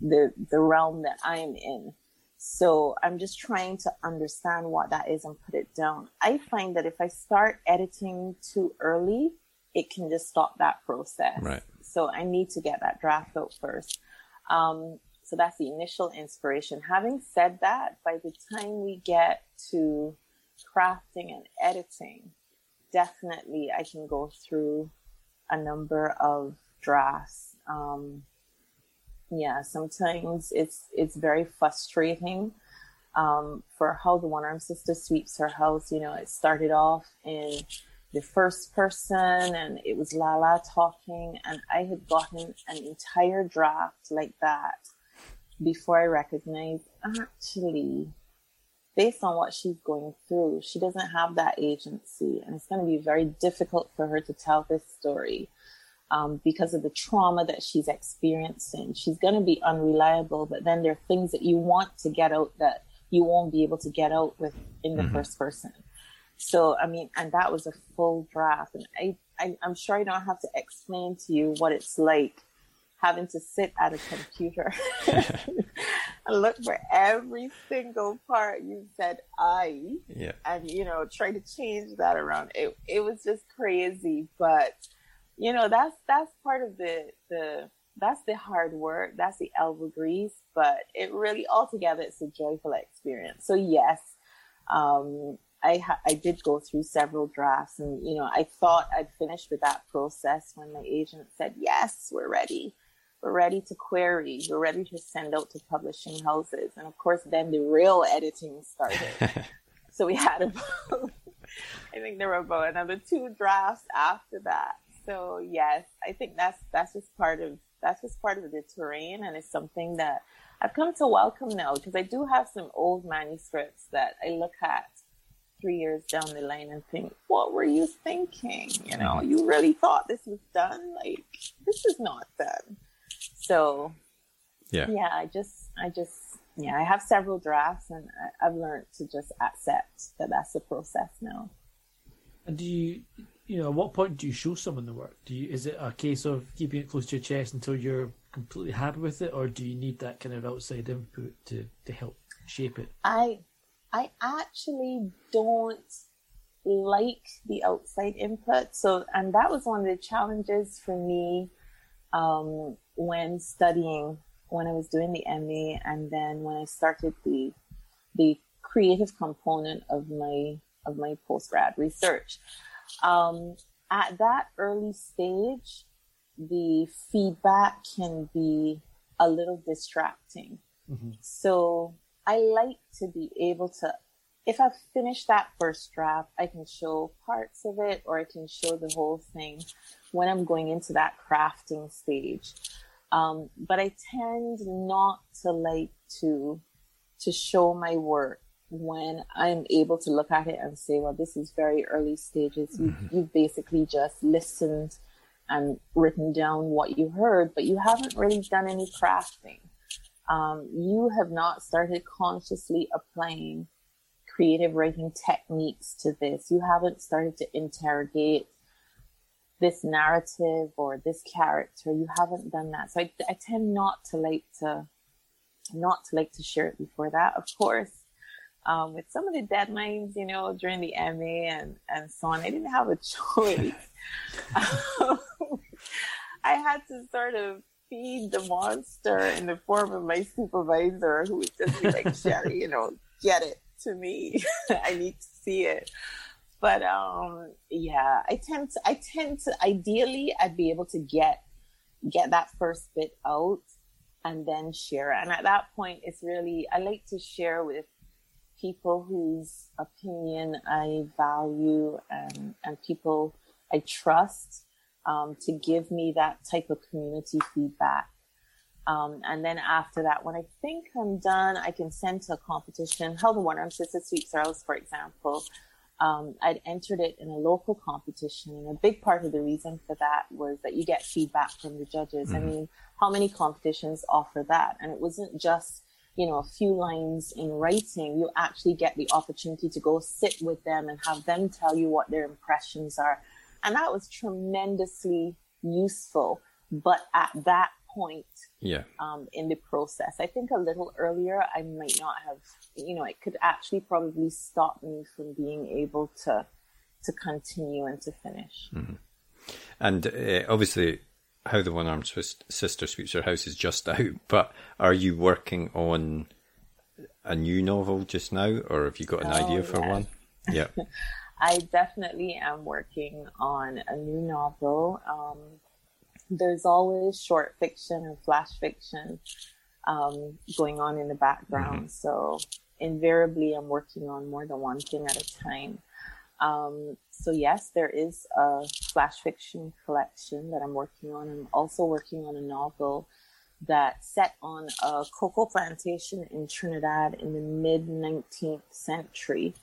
[SPEAKER 4] the the realm that I am in. So I'm just trying to understand what that is and put it down. I find that if I start editing too early, it can just stop that process.
[SPEAKER 1] Right.
[SPEAKER 4] So I need to get that draft out first. Um, so that's the initial inspiration. Having said that, by the time we get to crafting and editing, definitely I can go through a number of drafts. Um, yeah, sometimes it's it's very frustrating um, for how the one arm sister sweeps her house. You know, it started off in the first person and it was Lala talking, and I had gotten an entire draft like that before I recognized actually, based on what she's going through, she doesn't have that agency, and it's going to be very difficult for her to tell this story um, because of the trauma that she's experiencing. She's going to be unreliable, but then there are things that you want to get out that you won't be able to get out with in the mm-hmm. first person. So, I mean, and that was a full draft. And I, I, I'm sure I don't have to explain to you what it's like having to sit at a computer and look for every single part you said I
[SPEAKER 1] yeah.
[SPEAKER 4] and you know try to change that around. It it was just crazy, but you know that's that's part of the the that's the hard work. That's the elbow grease but it really altogether it's a joyful experience. So yes um, I ha- I did go through several drafts and you know I thought I'd finished with that process when my agent said yes we're ready. We're ready to query. We're ready to send out to publishing houses. And of course then the real editing started. So we had about I think there were about another two drafts after that so yes, I think that's that's just part of that's just part of the terrain, and it's something that I've come to welcome now because I do have some old manuscripts that I look at three years down the line and think, what were you thinking? You know, you really thought this was done? Like this is not done. So
[SPEAKER 1] yeah,
[SPEAKER 4] yeah, I just I just yeah, I have several drafts, and I, I've learned to just accept that that's the process now.
[SPEAKER 2] And do you you know, at what point do you show someone the work? Do you is it a case of keeping it close to your chest until you're completely happy with it, or do you need that kind of outside input to to help shape it?
[SPEAKER 4] I I actually don't like the outside input. So, and that was one of the challenges for me um, when studying, when I was doing the MA, and then when I started the the creative component of my of my post grad research. Um, at that early stage, the feedback can be a little distracting. Mm-hmm. So I like to be able to, if I've finished that first draft, I can show parts of it or I can show the whole thing when I'm going into that crafting stage. Um, but I tend not to like to to show my work when I'm able to look at it and say, well, this is very early stages. You, mm-hmm. You've basically just listened and written down what you heard, but you haven't really done any crafting. Um, you have not started consciously applying creative writing techniques to this. You haven't started to interrogate this narrative or this character. You haven't done that. So I, I tend not to like to, not to like to share it before that. Of course, um, with some of the deadlines, you know, during the MA and, and so on, I didn't have a choice. um, I had to sort of feed the monster in the form of my supervisor who would just be like, Cherie, you know, get it to me. I need to see it. But um yeah, I tend to I tend to ideally I'd be able to get get that first bit out and then share it. And at that point it's really I like to share with people whose opinion I value and and people I trust um, to give me that type of community feedback. Um, and then after that, when I think I'm done, I can send to a competition. Held in One Arm Sister Sweet Sorrows, for example, um, I'd entered it in a local competition. And a big part of the reason for that was that you get feedback from the judges. Mm-hmm. I mean, how many competitions offer that? And it wasn't just, you know, a few lines in writing. You actually get the opportunity to go sit with them and have them tell you what their impressions are. And that was tremendously useful. But at that point
[SPEAKER 1] yeah.
[SPEAKER 4] um, in the process. I think a little earlier, I might not have, you know, it could actually probably stop me from being able to to continue and to finish.
[SPEAKER 1] Mm-hmm. And uh, obviously, how the one armed sister sweeps her house is just out. But are you working on a new novel just now, or have you got an oh, idea for yes. one? Yeah.
[SPEAKER 4] I definitely am working on a new novel. Um, there's always short fiction and flash fiction um, going on in the background. Mm-hmm. So invariably, I'm working on more than one thing at a time. Um, so yes, there is a flash fiction collection that I'm working on. I'm also working on a novel that's set on a cocoa plantation in Trinidad in the mid 19th century.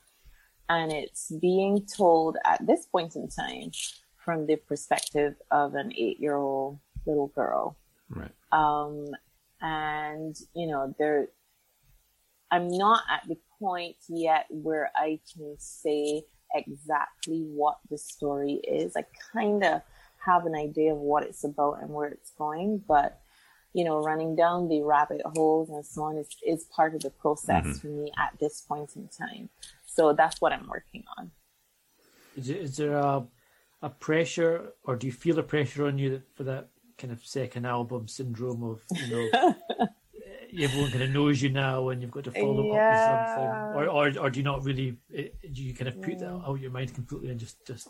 [SPEAKER 4] And it's being told at this point in time from the perspective of an eight year old little girl.
[SPEAKER 1] Right.
[SPEAKER 4] Um, and, you know, there, I'm not at the point yet where I can say exactly what the story is. I kind of have an idea of what it's about and where it's going, but you know, running down the rabbit holes and so on is, is part of the process mm-hmm. for me at this point in time. So that's what I'm working on.
[SPEAKER 2] Is, it, is there a a pressure, or do you feel a pressure on you that, for that kind of second album syndrome of you know everyone kind of knows you now and you've got to follow yeah. up with something, or, or or do you not really? Eh, do you kind of put that out of your mind completely and just just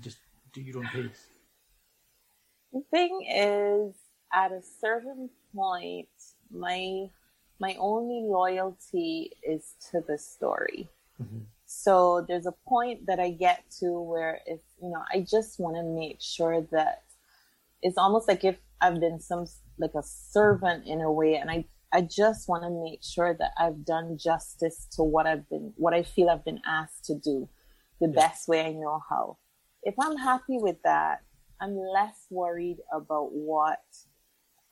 [SPEAKER 2] just do your own pace?
[SPEAKER 4] The thing is, at a certain point, my my only loyalty is to the story. Mm-hmm. So there's a point that I get to where it's, you know, I just want to make sure that it's almost like if I've been some, like a servant in a way. And I, I just want to make sure that I've done justice to what I've been, what I feel I've been asked to do the yeah. best way I know how. If I'm happy with that, I'm less worried about what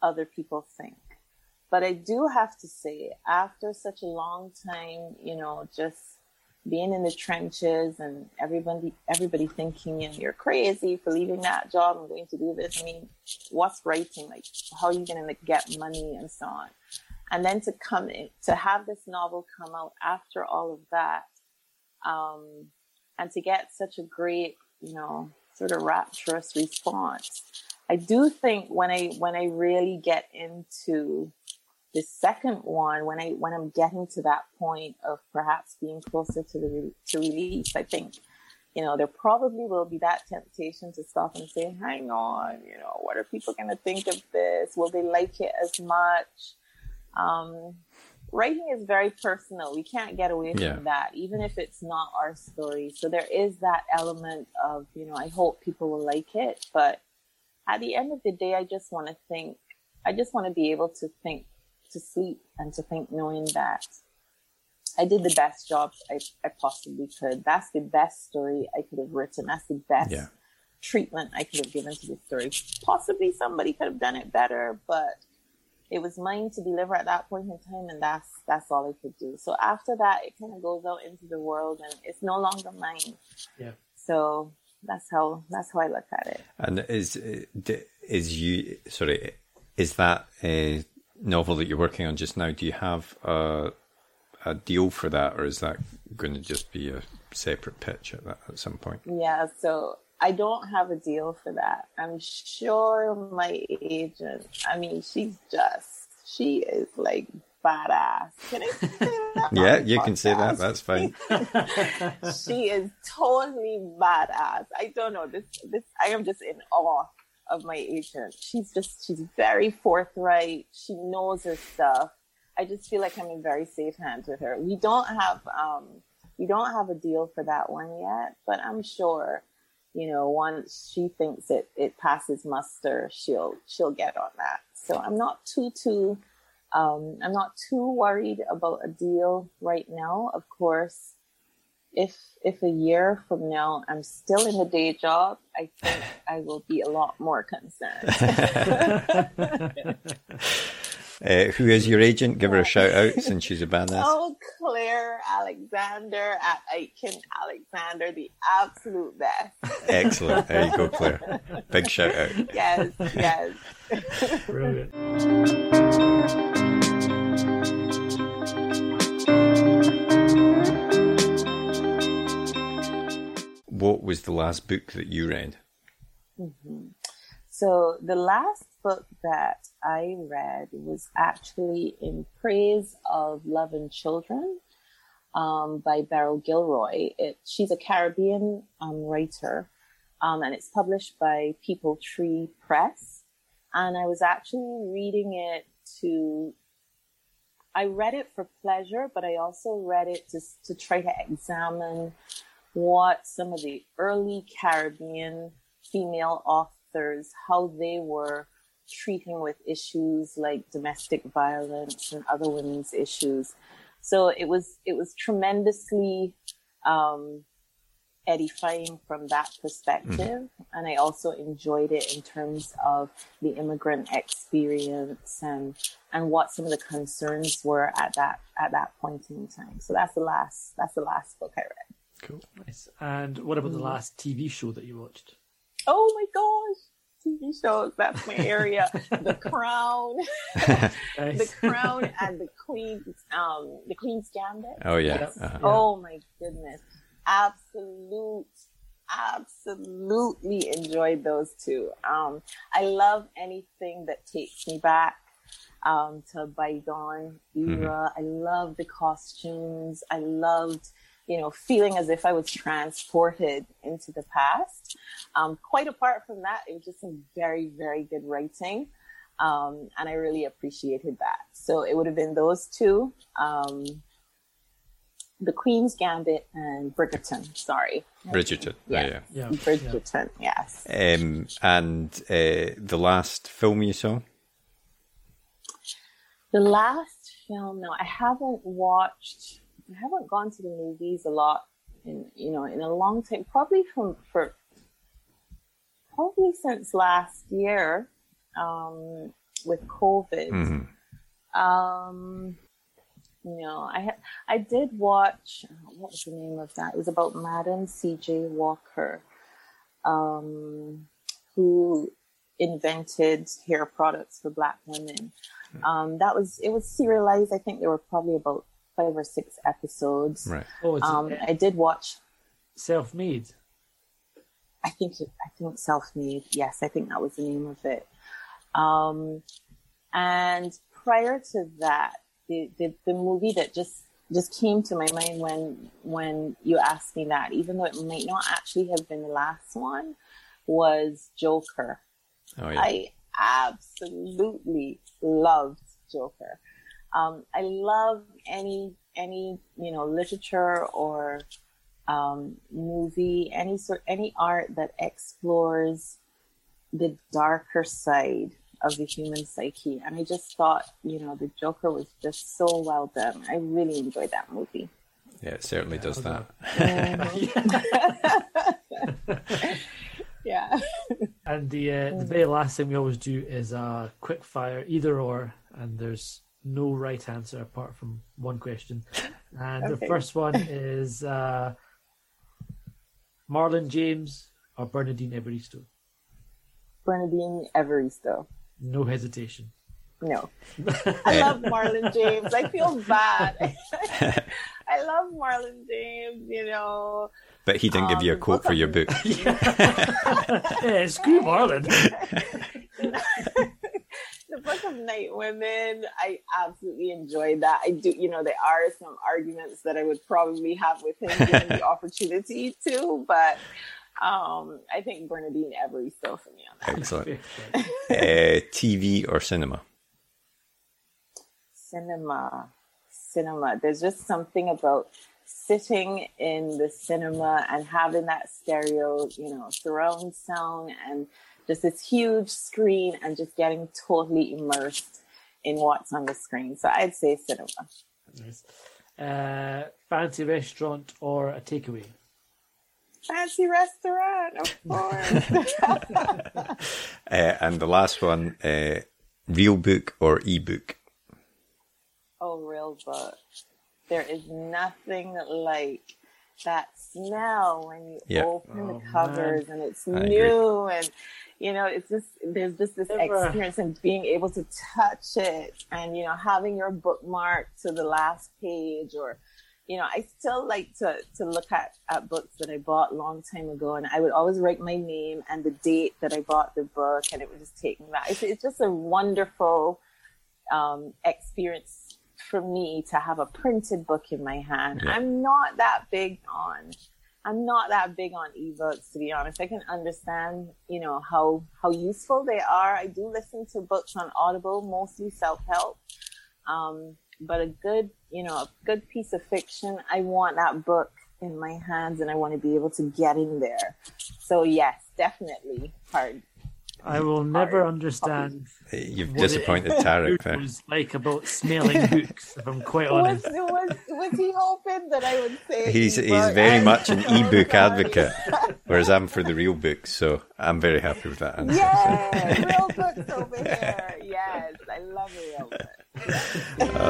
[SPEAKER 4] other people think. But I do have to say, after such a long time, you know, just being in the trenches and everybody everybody thinking you know, you're crazy for leaving that job and going to do this. I mean, what's writing? Like, how are you going to get money and so on? And then to come in, to have this novel come out after all of that, um, and to get such a great, you know, sort of rapturous response. I do think when I when I really get into the second one, when I when I'm getting to that point of perhaps being closer to the to release, I think you know, there probably will be that temptation to stop and say, hang on, you know, what are people going to think of this? Will they like it as much? Um, writing is very personal. We can't get away from
[SPEAKER 1] Yeah.
[SPEAKER 4] that, even if it's not our story. So there is that element of, you know, I hope people will like it. But at the end of the day, I just want to think, I just want to be able to think, to sleep and to think knowing that I did the best job I, I possibly could. That's the best story I could have written. That's the best
[SPEAKER 1] Yeah.
[SPEAKER 4] treatment I could have given to the story. Possibly somebody could have done it better, but it was mine to deliver at that point in time, and that's that's all I could do. So after that, it kind of goes out into the world, and it's no longer mine.
[SPEAKER 2] Yeah.
[SPEAKER 4] So that's how that's how I look at it.
[SPEAKER 1] And is is you sorry is that a novel that you're working on just now? Do you have a a deal for that, or is that going to just be a separate pitch at that at some point?
[SPEAKER 4] Yeah, so I don't have a deal for that. I'm sure my agent, I mean, she's just, she is like badass. Can I say that?
[SPEAKER 1] Yeah, you can say that. That's fine.
[SPEAKER 4] she is totally badass. I don't know this. This I am just in awe of my agent. She's just she's very forthright. She knows her stuff. I just feel like I'm in very safe hands with her. We don't have um we don't have a deal for that one yet, but I'm sure you know once she thinks it it passes muster, she'll she'll get on that. So I'm not too too um, I'm not too worried about a deal right now. Of course, if if a year from now I'm still in the day job, I think I will be a lot more concerned.
[SPEAKER 1] Uh, who is your agent? Give her a shout out since she's a badass.
[SPEAKER 4] oh, Claire Alexander at Aitken Alexander, the absolute best.
[SPEAKER 1] Excellent. There you go, Claire. Big shout out.
[SPEAKER 4] Yes, yes.
[SPEAKER 2] Brilliant.
[SPEAKER 1] What was the last book that you read?
[SPEAKER 4] So the last book that I read was actually in praise of love and children um, by Beryl Gilroy. It, she's a Caribbean um, writer, um, and it's published by Peepal Tree Press. And I was actually reading it to. I read it for pleasure, but I also read it to to try to examine what some of the early Caribbean female authors, how they were treating with issues like domestic violence and other women's issues. So it was it was tremendously um, edifying from that perspective, and I also enjoyed it in terms of the immigrant experience and and what some of the concerns were at that at that point in time. So that's the last that's the last book I read.
[SPEAKER 1] Cool.
[SPEAKER 2] Nice. And what about the last TV show that you watched?
[SPEAKER 4] Oh my gosh. TV shows, that's my area. the Crown, the Crown, and the Queen's, um, the Queen's Gambit.
[SPEAKER 1] Oh yeah.
[SPEAKER 2] Yes.
[SPEAKER 1] Uh-huh.
[SPEAKER 4] Oh my goodness. Absolute, absolutely enjoyed those two. Um, I love anything that takes me back um, to bygone era. I love the costumes. I loved, you know, feeling as if I was transported into the past. Um, quite apart from that, it was just some very, very good writing. Um, and I really appreciated that. So it would have been those two. Um, the Queen's Gambit and Bridgerton. Sorry,
[SPEAKER 1] Bridgerton.
[SPEAKER 4] Yeah.
[SPEAKER 1] Yeah.
[SPEAKER 2] Yeah.
[SPEAKER 4] Bridgerton. Yes.
[SPEAKER 1] Um, and uh, the last film you saw?
[SPEAKER 4] The last film. No, I haven't watched. I haven't gone to the movies a lot in you know in a long time. Probably from for probably since last year um, with COVID.
[SPEAKER 1] Mhm.
[SPEAKER 4] Um, no, I had I did watch. What was the name of that? It was about Madam C.J. Walker, um, who invented hair products for Black women. Um, that was it was serialized. I think there were probably about five or six episodes.
[SPEAKER 1] Right.
[SPEAKER 2] Oh, it's
[SPEAKER 4] Um, I did watch.
[SPEAKER 2] self-made.
[SPEAKER 4] I think it, I think self-made. Yes, I think that was the name of it. Um, and prior to that, the, the the movie that just just came to my mind when when you asked me that, even though it might not actually have been the last one, was Joker.
[SPEAKER 1] Oh, yeah.
[SPEAKER 4] I absolutely loved Joker. Um, I love any any you know literature or um, movie, any sort, any art that explores the darker side of the human psyche. And I just thought, you know, the Joker was just so well done. I really enjoyed that movie.
[SPEAKER 1] Yeah, it certainly does that.
[SPEAKER 4] yeah.
[SPEAKER 2] And the uh, the very last thing we always do is a quick fire, either or, and there's no right answer apart from one question. And the first one is uh, Marlon James or Bernardine Evaristo.
[SPEAKER 4] Bernardine Evaristo.
[SPEAKER 2] No hesitation.
[SPEAKER 4] No. I love Marlon James. I feel bad. I love Marlon James, you know.
[SPEAKER 1] But he didn't give you a
[SPEAKER 4] Um,
[SPEAKER 1] quote for your book.
[SPEAKER 2] yeah, screw Marlon.
[SPEAKER 4] The Book of Night Women, I absolutely enjoyed that. I do, you know, there are some arguments that I would probably have with him given the opportunity to, but um, I think Bernardine still for me on that.
[SPEAKER 1] Excellent. Uh, TV or cinema?
[SPEAKER 4] Cinema, cinema. There's just something about sitting in the cinema and having that stereo, you know, surround sound and just this huge screen and just getting totally immersed in what's on the screen. So I'd say cinema.
[SPEAKER 2] Nice. Uh, fancy restaurant or a takeaway?
[SPEAKER 4] Fancy restaurant, of course.
[SPEAKER 1] Uh, and the last one, uh, real book or ebook?
[SPEAKER 4] oh, real book. There is nothing like that smell when you
[SPEAKER 1] Yeah.
[SPEAKER 4] open
[SPEAKER 2] Oh,
[SPEAKER 4] the covers and it's
[SPEAKER 1] I agree.
[SPEAKER 4] new and you know it's just there's just this
[SPEAKER 2] Never.
[SPEAKER 4] experience and being able to touch it and you know having your bookmark to the last page or you know I still like to to look at at books that I bought a long time ago and I would always write my name and the date that I bought the book and it would just take me back. It's, it's just a wonderful um, experience for me to have a printed book in my hand.
[SPEAKER 1] Yeah.
[SPEAKER 4] I'm not that big on I'm not that big on ebooks to be honest. I can understand, you know, how how useful they are. I do listen to books on Audible, mostly self-help. Um, but a good, you know, a good piece of fiction, I want that book in my hands and I want to be able to get in there. So yes, definitely hard.
[SPEAKER 2] I will never understand
[SPEAKER 1] You've
[SPEAKER 2] what it-
[SPEAKER 1] disappointed Tarek there.
[SPEAKER 2] was like about smelling books, if I'm quite honest.
[SPEAKER 4] was, was he hoping that I would say
[SPEAKER 1] He's he's very much an
[SPEAKER 4] so
[SPEAKER 1] ebook
[SPEAKER 4] sorry.
[SPEAKER 1] advocate, whereas I'm for the real books. So I'm very happy with that answer.
[SPEAKER 4] Yeah, real books over here. Yes, I love a real book.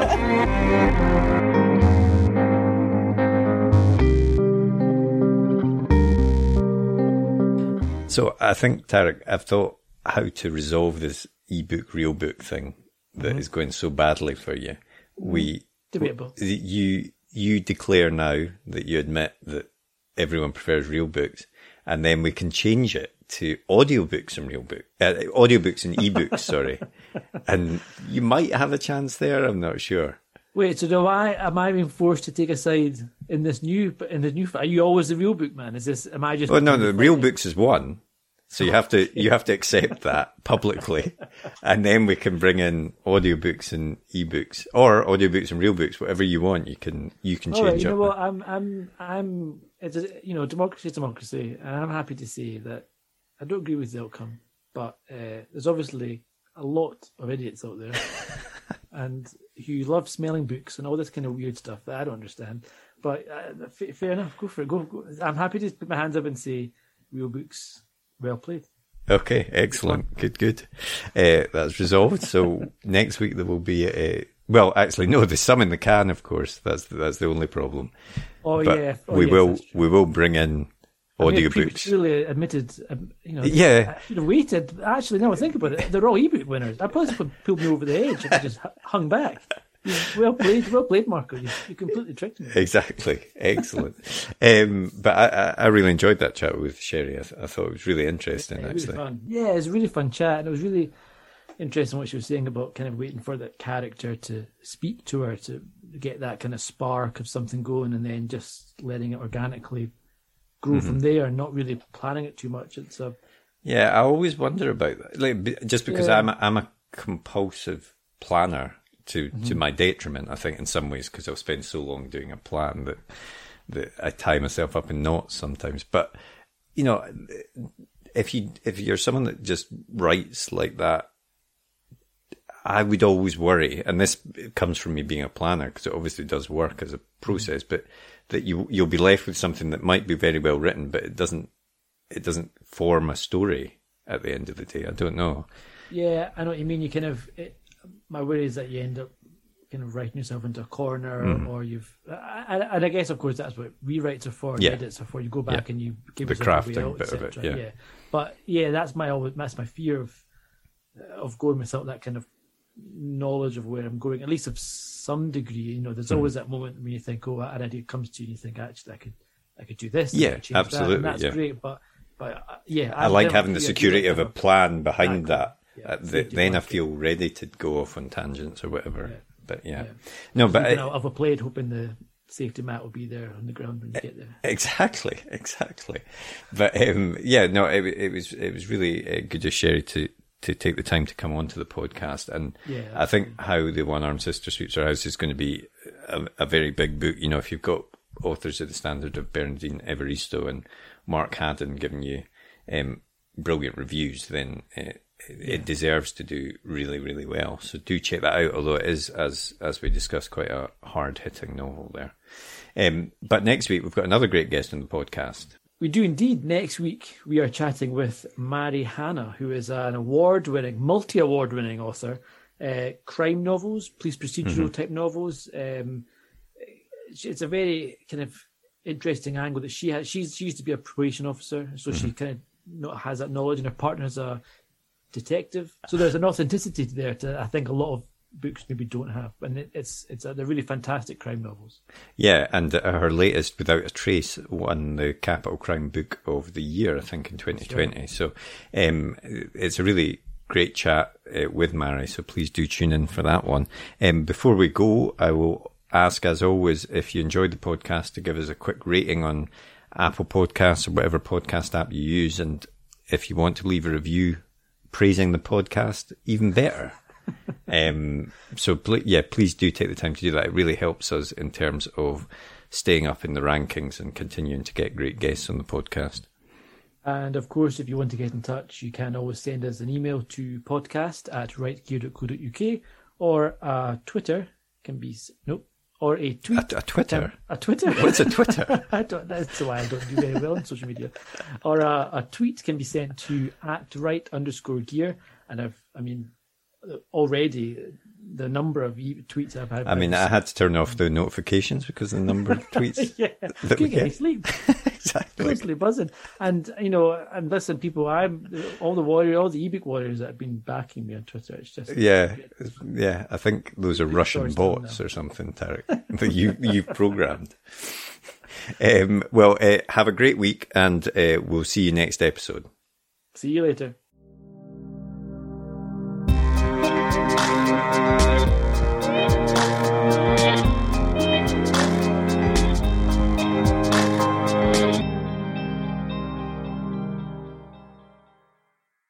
[SPEAKER 1] So I think Tarek, I've thought how to resolve this ebook real book thing that is going so badly for you. We
[SPEAKER 2] Debatable.
[SPEAKER 1] you you declare now that you admit that everyone prefers real books, and then we can change it to audiobooks and real book, uh, audiobooks and ebooks. sorry, and you might have a chance there. I'm not sure.
[SPEAKER 2] Wait, so do I? Am I being forced to take a side in this new? In the new, are you always the real book man? Is this? Am I just?
[SPEAKER 1] Well, no, the real books is one. So you have to you have to accept that publicly, and then we can bring in audiobooks and ebooks, or audiobooks and real books, whatever you want. You can you can
[SPEAKER 2] All right,
[SPEAKER 1] change
[SPEAKER 2] you know what? I'm, I'm, I'm. It's a, you know, democracy is democracy, and I'm happy to say that I don't agree with the outcome, but uh, there's obviously a lot of idiots out there, and who love smelling books and all this kind of weird stuff that I don't understand. But uh, f- fair enough, go for it. Go, go. I'm happy to put my hands up and say, real books, well played.
[SPEAKER 1] Okay, excellent, good, good. Uh, that's resolved. So next week there will be a. Well, actually, no. There's some in the can, of course. That's that's the only problem.
[SPEAKER 2] Oh
[SPEAKER 1] But
[SPEAKER 2] yeah, oh,
[SPEAKER 1] we
[SPEAKER 2] yes,
[SPEAKER 1] will we will bring in
[SPEAKER 2] I
[SPEAKER 1] audiobooks.
[SPEAKER 2] prematurely admitted, um, you know,
[SPEAKER 1] Yeah.
[SPEAKER 2] I should have waited. Actually, now I think about it, they're all ebook winners. I probably would have pulled me over the edge if I just hung back. Well played, well played, Marco. You, you completely tricked me.
[SPEAKER 1] Exactly, excellent. um, but I, I really enjoyed that chat with Cherie. I, th- I thought it was really interesting,
[SPEAKER 2] was
[SPEAKER 1] actually.
[SPEAKER 2] fun. Yeah, it was a really fun chat, and it was really interesting what she was saying about kind of waiting for that character to speak to her to get that kind of spark of something going, and then just letting it organically grow mm-hmm. from there, and not really planning it too much. It's a
[SPEAKER 1] yeah. I always wonder about that, like just because yeah. I'm a, I'm a compulsive planner to mm-hmm. to my detriment. I think in some ways because I've spent so long doing a plan that that I tie myself up in knots sometimes. But you know, if you if you're someone that just writes like that, I would always worry, and this comes from me being a planner because it obviously does work as a process, but that you you'll be left with something that might be very well written, but it doesn't it doesn't form a story at the end of the day. I don't know.
[SPEAKER 2] Yeah, I know what you mean. You kind of it, my worry is that you end up kind of writing yourself into a corner, mm. or you've. And, and I guess, of course, that's what rewrites are for, yeah. edits are for. You go back yeah. and you give
[SPEAKER 1] the crafting bit of it. Yeah. yeah,
[SPEAKER 2] but yeah, that's my always that's my fear of of going without that kind of knowledge of where I'm going, at least of some degree. You know, there's mm. always that moment when you think, "Oh, an idea comes to you," and you think, "Actually, I could, I could do this."
[SPEAKER 1] Yeah, absolutely.
[SPEAKER 2] That. that's
[SPEAKER 1] yeah.
[SPEAKER 2] great, but but uh, yeah,
[SPEAKER 1] I, I like having the security of a plan behind that. Yeah, uh, the, then I feel ready to go off on tangents or whatever. Yeah. But yeah, no, but I,
[SPEAKER 2] a plate, hoping the safety mat will be there on the ground when you get there.
[SPEAKER 1] Exactly, exactly. But um, yeah, no, it, it, was it was really uh, good of Cherie to to take the time to come onto the podcast, and
[SPEAKER 2] yeah,
[SPEAKER 1] I think how the One Arm Sister Sweeps Her House is going to be a, a very big book. You know, if you've got authors of the standard of Bernardine Evaristo and Mark Haddon giving you um, brilliant reviews, then uh, it deserves to do really, really well. So do check that out. Although it is, as as we discussed, quite a hard hitting novel there. Um, but next week we've got another great guest on the podcast.
[SPEAKER 2] We do indeed. Next week we are chatting with Mari Hannah, who is an award-winning, multi-award-winning author, uh, crime novels, police procedural mm-hmm. type novels. Um, it's a very kind of interesting angle that she has. She's she used to be a probation officer, so mm-hmm. she kind of has that knowledge, and her partner's a detective. So there's an authenticity there to I think a lot of books maybe don't have, and it, it's it's a, they're really fantastic crime novels.
[SPEAKER 1] Yeah, and uh, her latest, Without a Trace, won the Capital Crime Book of the Year, I think, in 2020. Right. So um, it's a really great chat uh, with Mari. So please do tune in for that one. Um, before we go, I will ask, as always, if you enjoyed the podcast, to give us a quick rating on Apple Podcasts or whatever podcast app you use, and if you want to leave a review praising the podcast, even better. um, so pl- yeah, please do take the time to do that. It really helps us in terms of staying up in the rankings and continuing to get great guests on the podcast.
[SPEAKER 2] And of course, if you want to get in touch, you can always send us an email to podcast at writegear.co.uk or uh, Twitter can be, nope, or a tweet.
[SPEAKER 1] A, a Twitter.
[SPEAKER 2] A, a, Twitter.
[SPEAKER 1] What's a Twitter?
[SPEAKER 2] I don't. That's why I don't do very well on social media. Or a, a tweet can be sent to at write underscore gear, and I've. I mean, uh, already the number of tweets I've had.
[SPEAKER 1] I mean, I had to turn off the notifications because the number of tweets.
[SPEAKER 2] yeah, that we get. sleep.
[SPEAKER 1] exactly.
[SPEAKER 2] Constantly buzzing, and you know, and listen, people, I'm all the warrior, all the ebook warriors that have been backing me on Twitter. It's just
[SPEAKER 1] yeah, yeah. I think those are Russian bots or something, Tarek, that you you've programmed. Um, well, uh, have a great week, and uh, we'll see you next episode.
[SPEAKER 2] See you later.